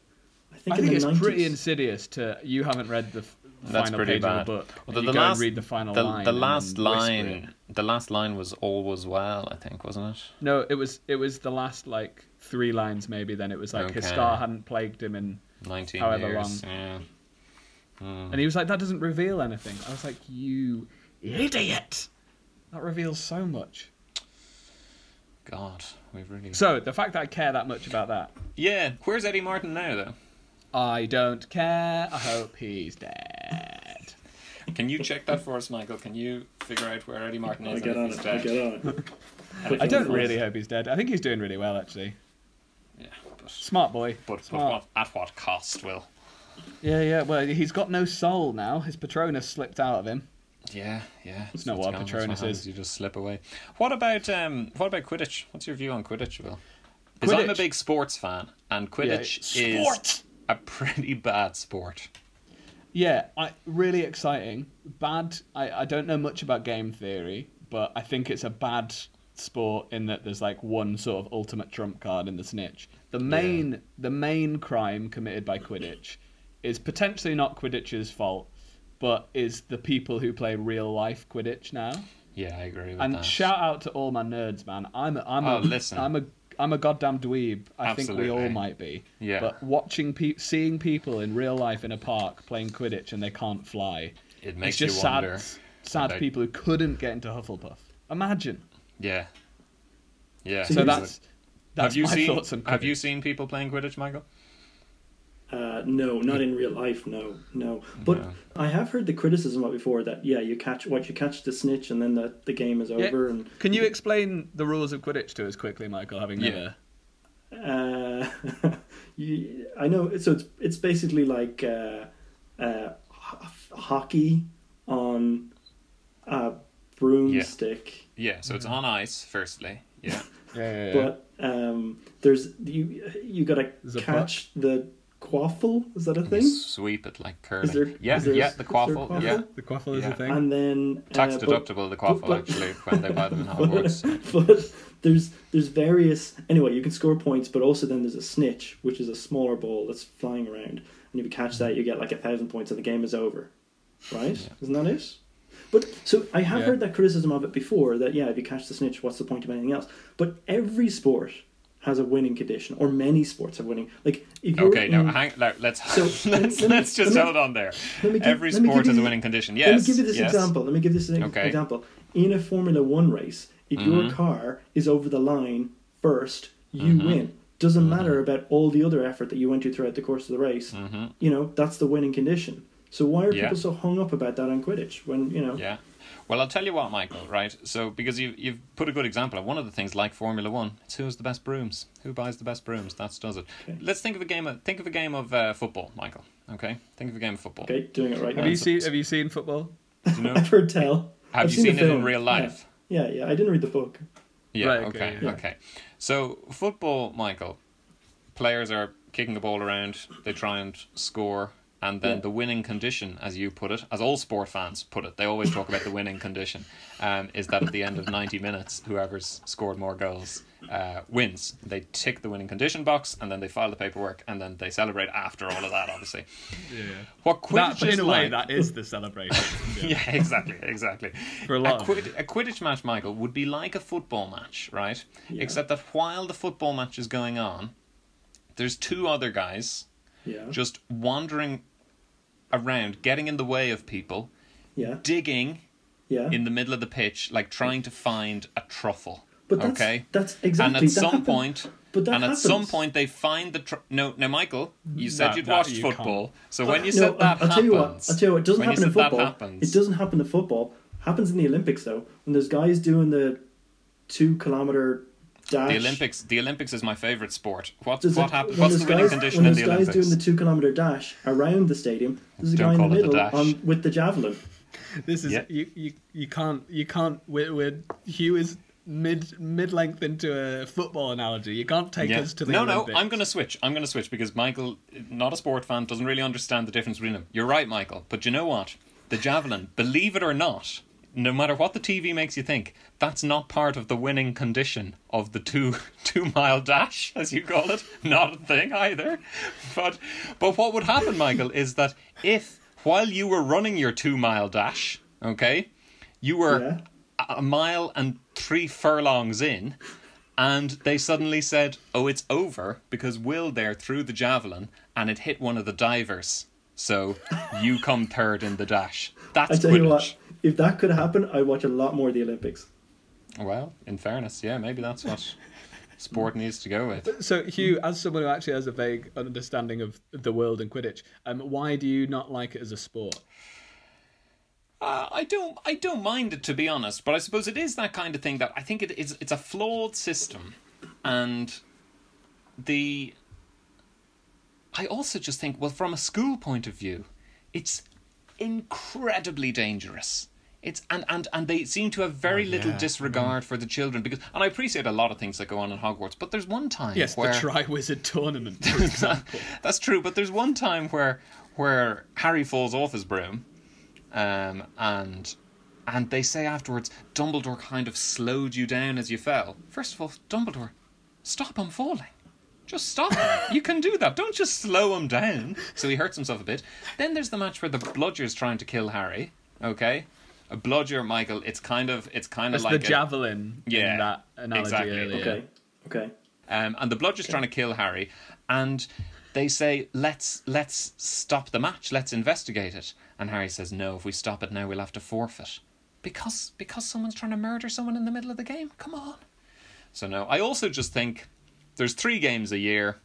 I think I in think the it's 90s, pretty insidious to you haven't read the f- That's final pretty page bad. of the book. Well, and the, the go last, and read the final the, line. The last line, the last line was "All was well," I think, wasn't it? No, it was it was the last like three lines maybe. Then it was like his Okay. scar hadn't plagued him in Nineteen However years. long. Yeah. Hmm. And he was like, that doesn't reveal anything. I was like, you idiot! That reveals so much. God, we've really. So, the fact that I care that much about that, yeah, where's Eddie Martin now, though? I don't care. I hope he's dead. Can you check that for us, Michael? Can you figure out where Eddie Martin I'll is? get on it. I'll get on it. I don't really hope he's dead. I think he's doing really well, actually. Yeah, but, Smart boy. but, but what, at what cost, Will? Yeah, yeah. Well, he's got no soul now. His Patronus slipped out of him. Yeah, yeah. It's not what gone, that's Patronus is. You just slip away. What about um? What about Quidditch? What's your view on Quidditch, Will? Because I'm a big sports fan, and Quidditch is Sport! a pretty bad sport. Yeah, I, really exciting. Bad. I, I don't know much about game theory, but I think it's a bad sport in that there's like one sort of ultimate trump card in the snitch. The main the main crime committed by Quidditch is potentially not Quidditch's fault, but is the people who play real life Quidditch now. Yeah, I agree with And that. And shout out to all my nerds, man. I'm a, I'm Oh, a listen. I'm a I'm a goddamn dweeb. I think we all might be. Yeah. But watching pe- seeing people in real life in a park playing Quidditch and they can't fly, It makes it's just you sad, wonder. sad about- people who couldn't get into Hufflepuff. Imagine. Yeah, yeah. So that's that's have you my seen thoughts on Quidditch. Have you seen people playing Quidditch, Michael? Uh, no, not in real life. No, no. But No. I have heard the criticism of before that yeah, you catch what you catch the snitch and then the, the game is Yeah. over and Can you explain the rules of Quidditch to us quickly, Michael? Having Yeah. Uh, you, I know. So it's it's basically like uh, uh, ho- hockey on a broomstick, Yeah. So it's on ice, firstly. Yeah. Yeah, yeah, yeah. but um, there's you you gotta There's a catch the quaffle. Is that a You thing? sweep it like curling. there- yeah, is there- yeah. is The quaffle. quaffle? Yeah. the quaffle is Yeah. a thing. And then Tax uh, but- deductible. The quaffle but- actually when they buy them in Hogwarts. but, but there's there's various anyway you can score points but also then there's a snitch which is a smaller ball that's flying around and if you catch that you get like a thousand points and the game is over right isn't that it but so i have Yeah. heard that criticism of it before that yeah if you catch the snitch what's the point of anything else but every sport has a winning condition or many sports have winning like if you're Okay, now hang. Now, let's So, let's, let me- let me- let's just let me- hold on there. give- Every let me give sport has a winning condition. Yes. Let me give you this yes. example. Let me give this an Okay. example. In a Formula One race, if Mm-hmm. your car is over the line first, you Mm-hmm. win. Doesn't matter about all the other effort that you went to throughout the course of the race. You know that's the winning condition. So why are Mm-hmm. Yeah. people so hung up about that on Quidditch? When you know, Yeah. Well, I'll tell you what, Michael. Right. So because you you've put a good example of one of the things like Formula One. It's who has the best brooms. Who buys the best brooms? That does it. Let's think of a game. Of, think of a game of uh, football, Michael. Okay. Think of a game of football. okay, doing it right have now. you seen Have you seen football? You know? I've heard tell. Have I've you seen the it in film. real Yeah. life? Yeah, yeah. I didn't read the book. Yeah. Right, okay. okay, yeah. Okay. So football, Michael. Players are kicking the ball around. They try and score and then Yeah. the winning condition, as you put it, as all sport fans put it, they always talk about the winning condition, um, is that at the end of 90 minutes, whoever's scored more goals uh, wins. They tick the winning condition box, and then they file the paperwork, and then they celebrate after all of that, obviously. Yeah. What Quidditch That, in a way, like- that is the celebration. yeah, exactly, exactly. For a lot of Quid- a Quidditch match, Michael, would be like a football match, right? Except that while the football match is going on, there's two other guys Yeah. just wandering around, getting in the way of people, yeah. digging Yeah. in the middle of the pitch, like trying to find a truffle. But that's- okay, that's exactly- And at that some happens- point, but that and at some point, they find the tr- no. Now, Michael, you said That- you'd that watched you can't. football, so when uh, you no, said um, that I'll, I'll tell you what. I'll tell you what. It doesn't happen in football. It doesn't happen in football. Happens in the Olympics though. When there's guys doing the two kilometer dash. The Olympics. The Olympics is my favorite sport. What's There's what happens? What's the there's winning guys- condition when in the there's guys Olympics? doing the two kilometer dash around the stadium. There's a Don't guy in the call it the middle on, with the javelin. This is Yeah. you, you. You can't. You can't. We're, we're Hugh is mid mid length into a football analogy. You can't take Yeah. us to the no, Olympics. no. I'm going to switch. I'm going to switch because Michael, not a sport fan, doesn't really understand the difference between them. You're right, Michael. But you know what? The javelin, believe it or not, no matter what the TV makes you think, that's not part of the winning condition of the two two mile dash, as you call it. Not a thing either. But but what would happen, Michael, is that if while you were running your two mile dash, okay, you were Yeah. a mile and three furlongs in, and they suddenly said, "Oh, it's over," because Will there threw the javelin and it hit one of the divers. So you come third in the dash. I That's tell you what. If that could happen, I'd watch a lot more of the Olympics. Well, in fairness, yeah, maybe that's what sport needs to go with. So Hugh, as someone who actually has a vague understanding of the world and Quidditch, um, why do you not like it as a sport? Uh, I don't, I don't mind it to be honest, but I suppose it is that kind of thing that I think it is. It's a flawed system, and the. I also just think, well, from a school point of view, it's incredibly dangerous. It's and and and they seem to have very little disregard for the children because, and I appreciate a lot of things that go on in Hogwarts, but there's one time Yes, where the Tri Wizard tournament, example. that's true, but there's one time where where Harry falls off his broom, um, and and they say afterwards Dumbledore kind of slowed you down as you fell. First of all, Dumbledore, stop him falling. Just stop him. You can do that. Don't just slow him down so he hurts himself a bit. Then there's the match where the bludger's trying to kill Harry. Okay, bludger, Michael. It's kind of it's kind of It's like the a- javelin Yeah, in that analogy exactly. earlier. Okay. Okay. um, and the bludger's trying to kill Harry, and they say, "Let's let's stop the match. Let's investigate it." And Harry says, "No. If we stop it now, we'll have to forfeit, because because someone's trying to murder someone in the middle of the game. Come on." So no. I also just think there's three games a year.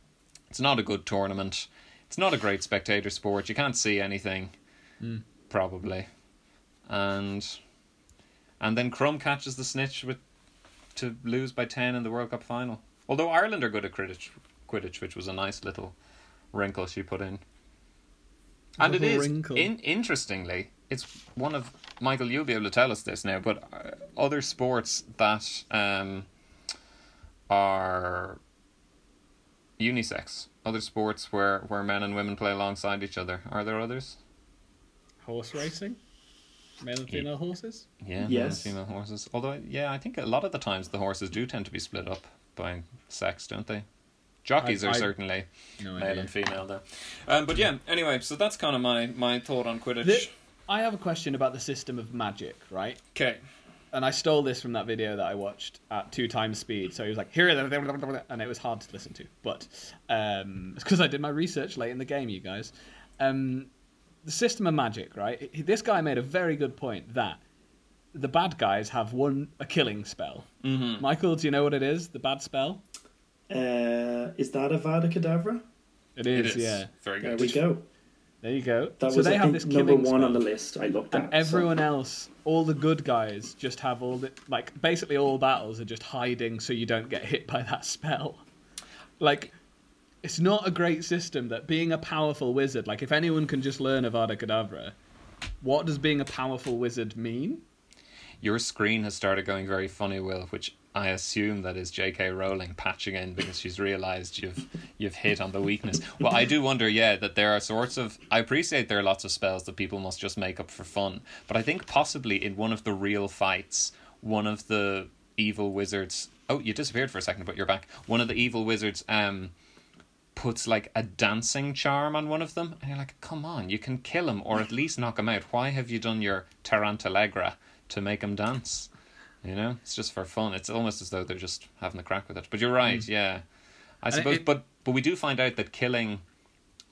It's not a good tournament. It's not a great spectator sport. You can't see anything, probably, and and then Krum catches the snitch with to lose by 10 in the World Cup final. Although Ireland are good at Quidditch, Quidditch which was a nice little wrinkle she put in. And it is, in, interestingly, it's one of, Michael, you'll be able to tell us this now, but uh, other sports that um, are unisex, other sports where, where men and women play alongside each other, are there others? Horse racing? Male and female horses? Yeah, male Yes. and female horses. Although, yeah, I think a lot of the times the horses do tend to be split up by sex, don't they? Jockeys I- are I- certainly No male idea. and female, though. Um, but yeah, anyway, so that's kind of my, my thought on Quidditch. The- I have a question about the system of magic, right? Okay. And I stole this from that video that I watched at two times speed. So he was like, here, and it was hard to listen to. But um, it's because I did my research late in the game, you guys. Um, the system of magic, right? This guy made a very good point that the bad guys have one a killing spell. Mm-hmm. Michael, do you know what it is? The bad spell? Uh, is that a Vada Kedavra? It It is, is. yeah. Very There good. we go. There you go. That so was they I have think, this number killing one on the list. I looked at. And everyone else, all the good guys, just have all the like. Basically, all battles are just hiding so you don't get hit by that spell. Like, it's not a great system. That being a powerful wizard, like if anyone can just learn Avada Kedavra, what does being a powerful wizard mean? Your screen has started going very funny, Will, which I assume that is J.K. Rowling patching in because she's realised you've you've hit on the weakness. Well, I do wonder, yeah, that there are sorts of. I appreciate there are lots of spells that people must just make up for fun, but I think possibly in one of the real fights, one of the evil wizards. Oh, you disappeared for a second, but you're back. One of the evil wizards um puts like a dancing charm on one of them, and you're like, come on, you can kill him or at least knock him out. Why have you done your Tarantallegra to make him dance? You know, it's just for fun. It's almost as though they're just having a crack with it. But you're right, Mm. yeah. I suppose, it- but but we do find out that killing,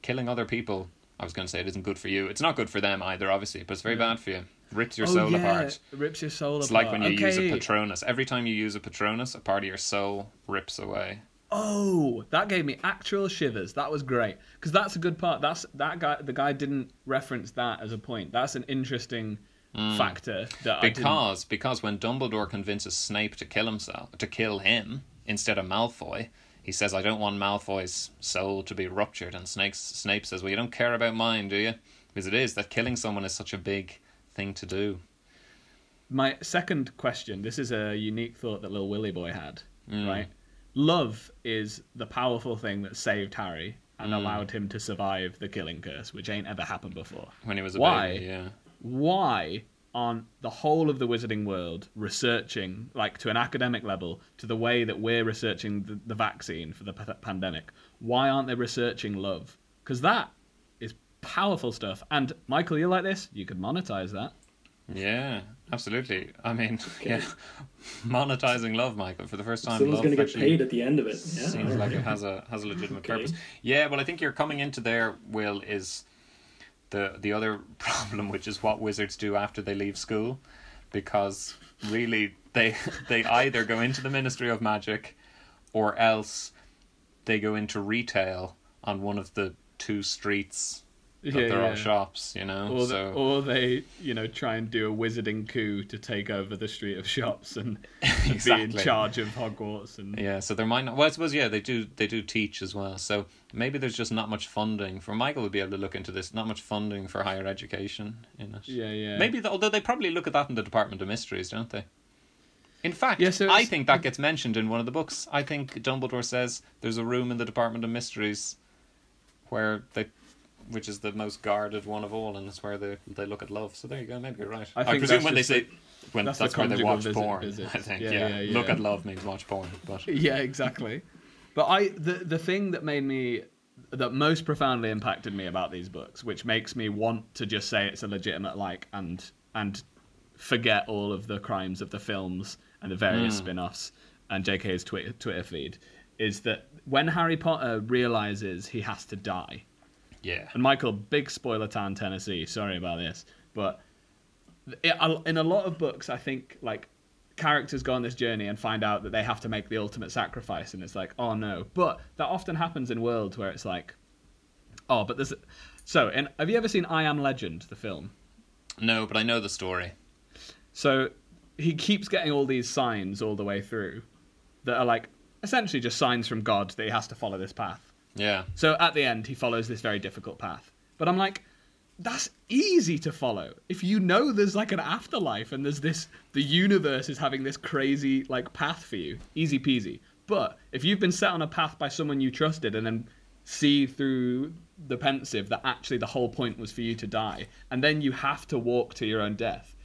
killing other people. I was going to say it isn't good for you. It's not good for them either, obviously, but it's very bad for you. Rips your oh, soul yeah, apart. it rips your soul It's apart. It's like when you use a Patronus. Every time you use a Patronus, a part of your soul rips away. Oh, that gave me actual shivers. That was great because that's a good part. That's that guy. The guy didn't reference that as a point. That's an interesting factor that Because because when Dumbledore convinces Snape to kill himself to kill him instead of Malfoy, he says, "I don't want Malfoy's soul to be ruptured." And Snape Snape says, "Well, you don't care about mine, do you?" Because it is that killing someone is such a big thing to do. My second question. This is a unique thought that little Willy boy had. Mm. Right. Love is the powerful thing that saved Harry and Mm. allowed him to survive the killing curse, which ain't ever happened before. When he was a Why? baby, yeah. why on the whole of the wizarding world researching like to an academic level to the way that we're researching the, the vaccine for the p- pandemic why aren't they researching love because that is powerful stuff and michael you like this you could monetize that Yeah, absolutely. I mean, yeah, monetizing love, Michael, for the first time. Someone's going to get paid at the end of it. Yeah. Seems like it has a has a legitimate Okay. purpose. Yeah, well, I think you're coming into there. Will is the the other problem, which is what wizards do after they leave school, because really they they either go into the Ministry of Magic, or else they go into retail on one of the two streets Yeah, there yeah. are shops. You know, or, the, or they you know try and do a wizarding coup to take over the street of shops and, and be in charge of hogwarts and Yeah, so there might not. Well, I suppose yeah, they do. They do teach as well. So maybe there's just not much funding. For Michael would be able to look into this. Not much funding for higher education in it. Yeah, yeah. Maybe the, although they probably look at that in the Department of Mysteries, don't they? In fact, Yeah, so I think that gets mentioned in one of the books. I think Dumbledore says there's a room in the Department of Mysteries where they, which is the most guarded one of all, and it's where they they look at love. So there you go. Maybe you're right. I I, presume when they say when that's that's, the where they watch visit- porn. visits. I think Yeah, yeah, yeah, yeah. look at love means watch porn, but. yeah exactly but i the the thing that made me that most profoundly impacted me about these books which makes me want to just say it's a legitimate like and and forget all of the crimes of the films and the various hmm. spin-offs and jk's twitter twitter feed is that when harry potter realizes he has to die Yeah. and Michael, big spoiler town, Tennessee. Sorry about this, but it, in a lot of books, I think like characters go on this journey and find out that they have to make the ultimate sacrifice, and it's like, oh no. But that often happens in worlds where it's like, oh, but there's. So, in, have you ever seen I Am Legend, the film? No, but I know the story. So he keeps getting all these signs all the way through that are like essentially just signs from God that he has to follow this path. Yeah. So at the end, he follows this very difficult path. But I'm like, that's easy to follow. If you know there's like an afterlife and there's this, the universe is having this crazy like path for you, easy peasy. But if you've been set on a path by someone you trusted and then see through the Pensieve that actually the whole point was for you to die, and then you have to walk to your own death.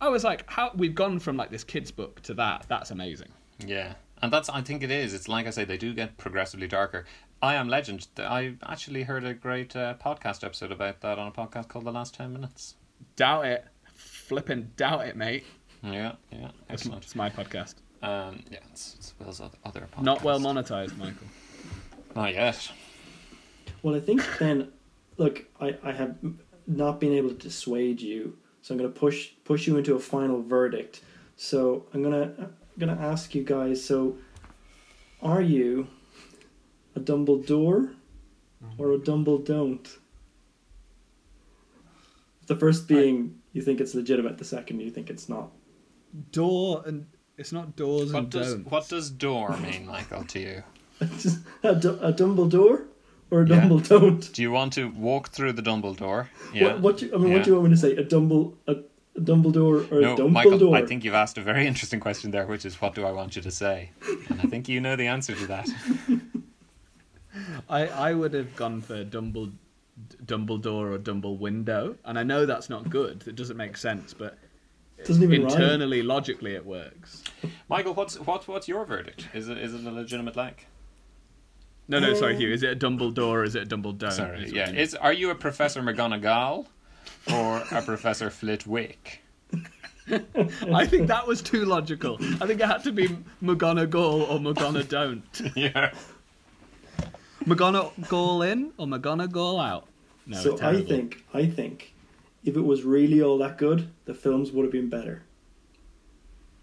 I was like, how we've gone from like this kid's book to that. That's amazing. Yeah. And that's, I think it is. It's like I say, they do get progressively darker. I Am Legend, I actually heard a great uh, podcast episode about that on a podcast called The Last 10 Minutes. Doubt it. Flipping doubt it, mate. Yeah, yeah, It's, excellent. it's my podcast. Um, yeah, it's, it's Will's other podcast. Not well monetized, Michael. Not yet. Well, I think then, look, I, I have not been able to dissuade you, so I'm going to push push you into a final verdict. So I'm gonna I'm gonna ask you guys. So, are you a Dumbledore or a Dumble don't? The first being you think it's legitimate. The second you think it's not. Door and it's not doors What and does, don'ts. what does door mean, Michael, to you? a, du- a Dumbledore or a Yeah. Dumble don't? Do you want to walk through the Dumbledore? Yeah. What, what do you, I mean, what do you want me to say? A Dumble, a, Dumbledore or No, Dumbledore? Michael, I think you've asked a very interesting question there, which is what do I want you to say? And I think you know the answer to that. I, I would have gone for Dumble, Dumbledore or Dumble Window, and I know that's not good. It doesn't make sense, but Doesn't even rhyme. internally, logically, it works. Michael, what's what, what's your verdict? Is it is it a legitimate like? No, no, sorry, um, Hugh. Is it a Dumbledore or is it a Dumbledore? Sorry, Is yeah. Is are you a Professor McGonagall or a Professor Flitwick? I think that was too logical. I think it had to be McGonagall or McGonagall don't. Yeah. McGonagall in or McGonagall out? No, so it's I terrible. think I think if it was really all that good, the films would have been better.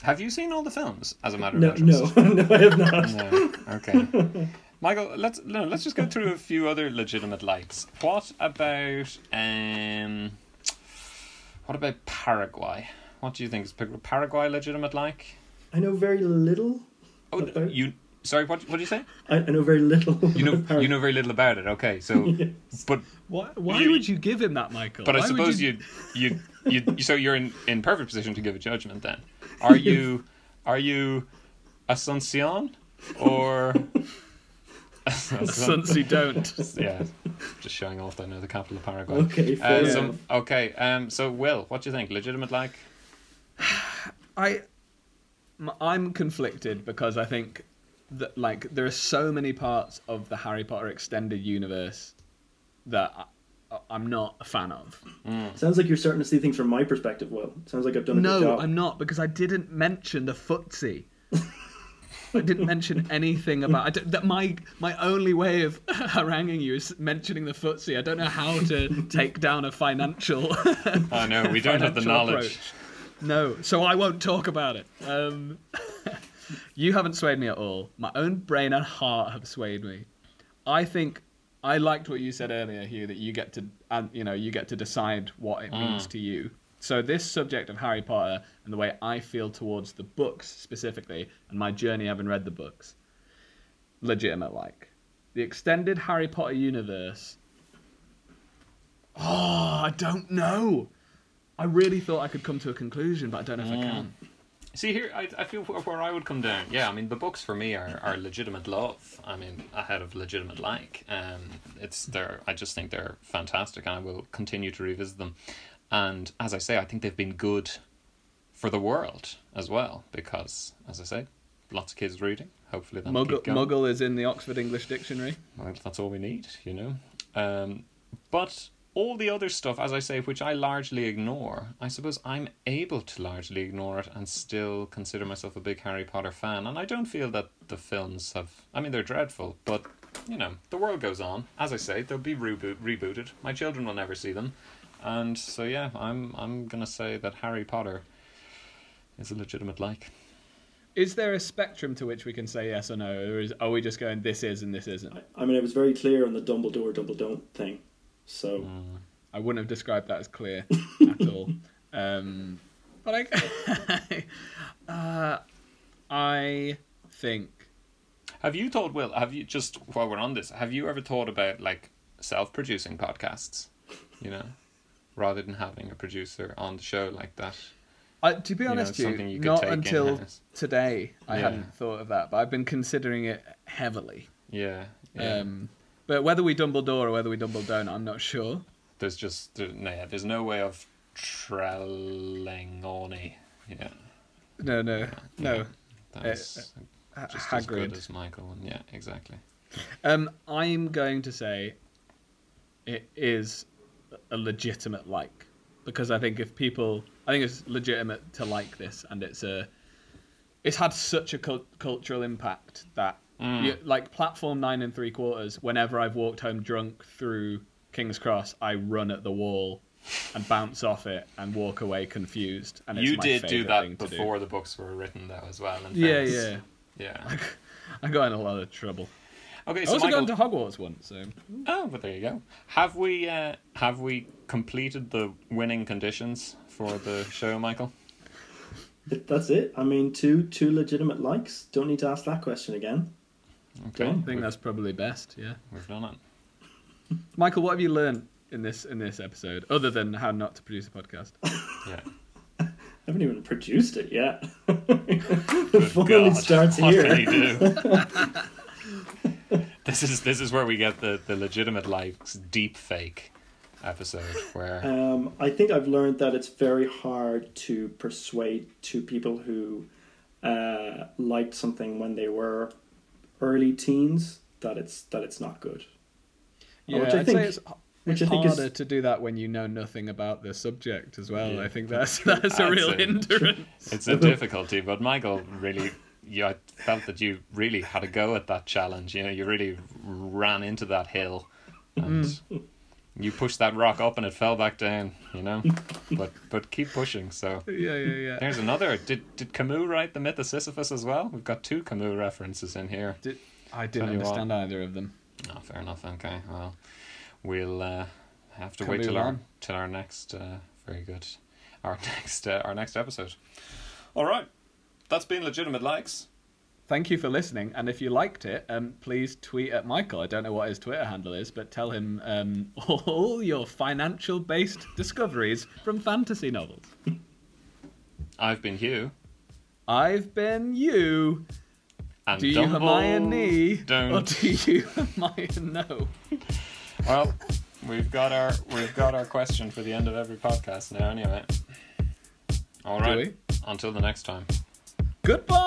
Have you seen all the films? As a matter of No, interest. no, no, I have not. No. Okay. Michael, let's no, let's just go through a few other legitimate likes. What about um what about Paraguay? What do you think is Paraguay legitimate like? I know very little. Oh, About- you sorry, what what did you say? I, I know very little. You know about you know very little about it. Okay, so but Why, why You- would you give him that, Michael? but I Why would suppose you... you you you so you're in in perfect position to give a judgment then. Are you are you Asuncion or Sunsy don't. yeah, just showing off that I know the capital of Paraguay. Okay, Uh, so, okay. Um. So, Will, what do you think? Legitimate like? I, I'm conflicted because I think that like there are so many parts of the Harry Potter extended universe that I, I'm not a fan of. Sounds like you're starting to see things from my perspective. Well, sounds like I've done a good job. No, job. I'm not because I didn't mention the FTSE. I didn't mention anything about I that. My my only way of haranguing you is mentioning the FTSE. I don't know how to take down a financial. I know we don't have the financial knowledge. approach. No, so I won't talk about it. Um, you haven't swayed me at all. My own brain and heart have swayed me. I think I liked what you said earlier, Hugh, that you get to, and you know, you get to decide what it means mm. to you. So this subject of Harry Potter and the way I feel towards the books specifically, and my journey having read the books, legitimate like the extended Harry Potter universe. Oh, I don't know. I really thought I could come to a conclusion, but I don't know if I mm. can. See here, I, I feel where where I would come down. Yeah, I mean the books for me are, are legitimate love. I mean ahead of legitimate like. Um, it's they're I just think they're fantastic, and I will continue to revisit them. And as I say, I think they've been good for the world as well because, as I say, lots of kids reading. Hopefully, that'll Muggle. Muggle is in the Oxford English Dictionary. Well, that's all we need, you know. Um, but all the other stuff, as I say, which I largely ignore, I suppose I'm able to largely ignore it and still consider myself a big Harry Potter fan. And I don't feel that the films have. I mean, they're dreadful, but you know, the world goes on. As I say, they'll be reboot rebooted. My children will never see them, and so yeah, I'm I'm gonna say that Harry Potter is a legitimate like. Is there a spectrum to which we can say yes or no, or is, are we just going this is and this isn't? I mean, it was very clear on the Dumbledore, Dumbledore thing. So I wouldn't have described that as clear at all. Um, but I, uh, I think Have you thought, Will? Have you just while we're on this? Have you ever thought about like self-producing podcasts? You know, rather than having a producer on the show like that. I, to be honest, it's with something you, you not until in-house. today I Yeah. hadn't thought of that, but I've been considering it heavily. Yeah, yeah. Um, but whether we Dumbledore or whether we Dumbledore, I'm not sure. there's just no, yeah, there's no way of Trelawney. Yeah, No, no, no. that's Ha- just as good as Michael. Yeah, exactly. Um, I'm going to say it is a legitimate like because I think if people, I think it's legitimate to like this, and it's a, it's had such a cult- cultural impact that, you, like platform nine and three quarters. Whenever I've walked home drunk through King's Cross, I run at the wall and bounce off it and walk away confused. And it's you my did do that thing to do. before the books were written, though, as well. in Yeah, yeah. yeah. I got in a lot of trouble. Okay, I so also Michael, got into Hogwarts once, so Oh, but there you go. Have we uh, have we completed the winning conditions for the show, Michael? that's it. I mean, two two legitimate likes. Don't need to ask that question again. Okay, Done. I think that's probably best. Yeah. we've done it. Michael, what have you learned in this in this episode, other than how not to produce a podcast? Yeah. I haven't even produced it yet. the fun starts what here. can do? this is this is where we get the the legitimate likes deep fake episode where Um, I think I've learned that it's very hard to persuade two people who uh, liked something when they were early teens that it's that it's not good. Yeah, which I I'd think- say it's, which it's I think is- harder to do that when you know nothing about the subject as well. Yeah. I think that's that's a I'd real say- hindrance. it's a difficulty. But Michael really, yeah, I felt that you really had a go at that challenge. You know, you really ran into that hill, and Mm. You pushed that rock up, and it fell back down. You know, but but keep pushing. So Yeah, yeah, yeah. there's another. Did did Camus write the myth of Sisyphus as well? We've got two Camus references in here. Did, I didn't you what. understand either of them. Oh, fair enough. Okay, well, we'll uh, have to Can wait till our till our next. Uh, very good. Our next uh, our next episode. All right, that's been legitimate likes. Thank you for listening, and if you liked it, um, please tweet at Michael. I don't know what his Twitter handle is, but tell him um, all your financial-based discoveries from fantasy novels. I've been Hugh. I've been you. And Do you Hermione? Or Don't. do you Hermione? No. Well, we've got our we've got our question for the end of every podcast now. Anyway. All right. Until the next time. Goodbye.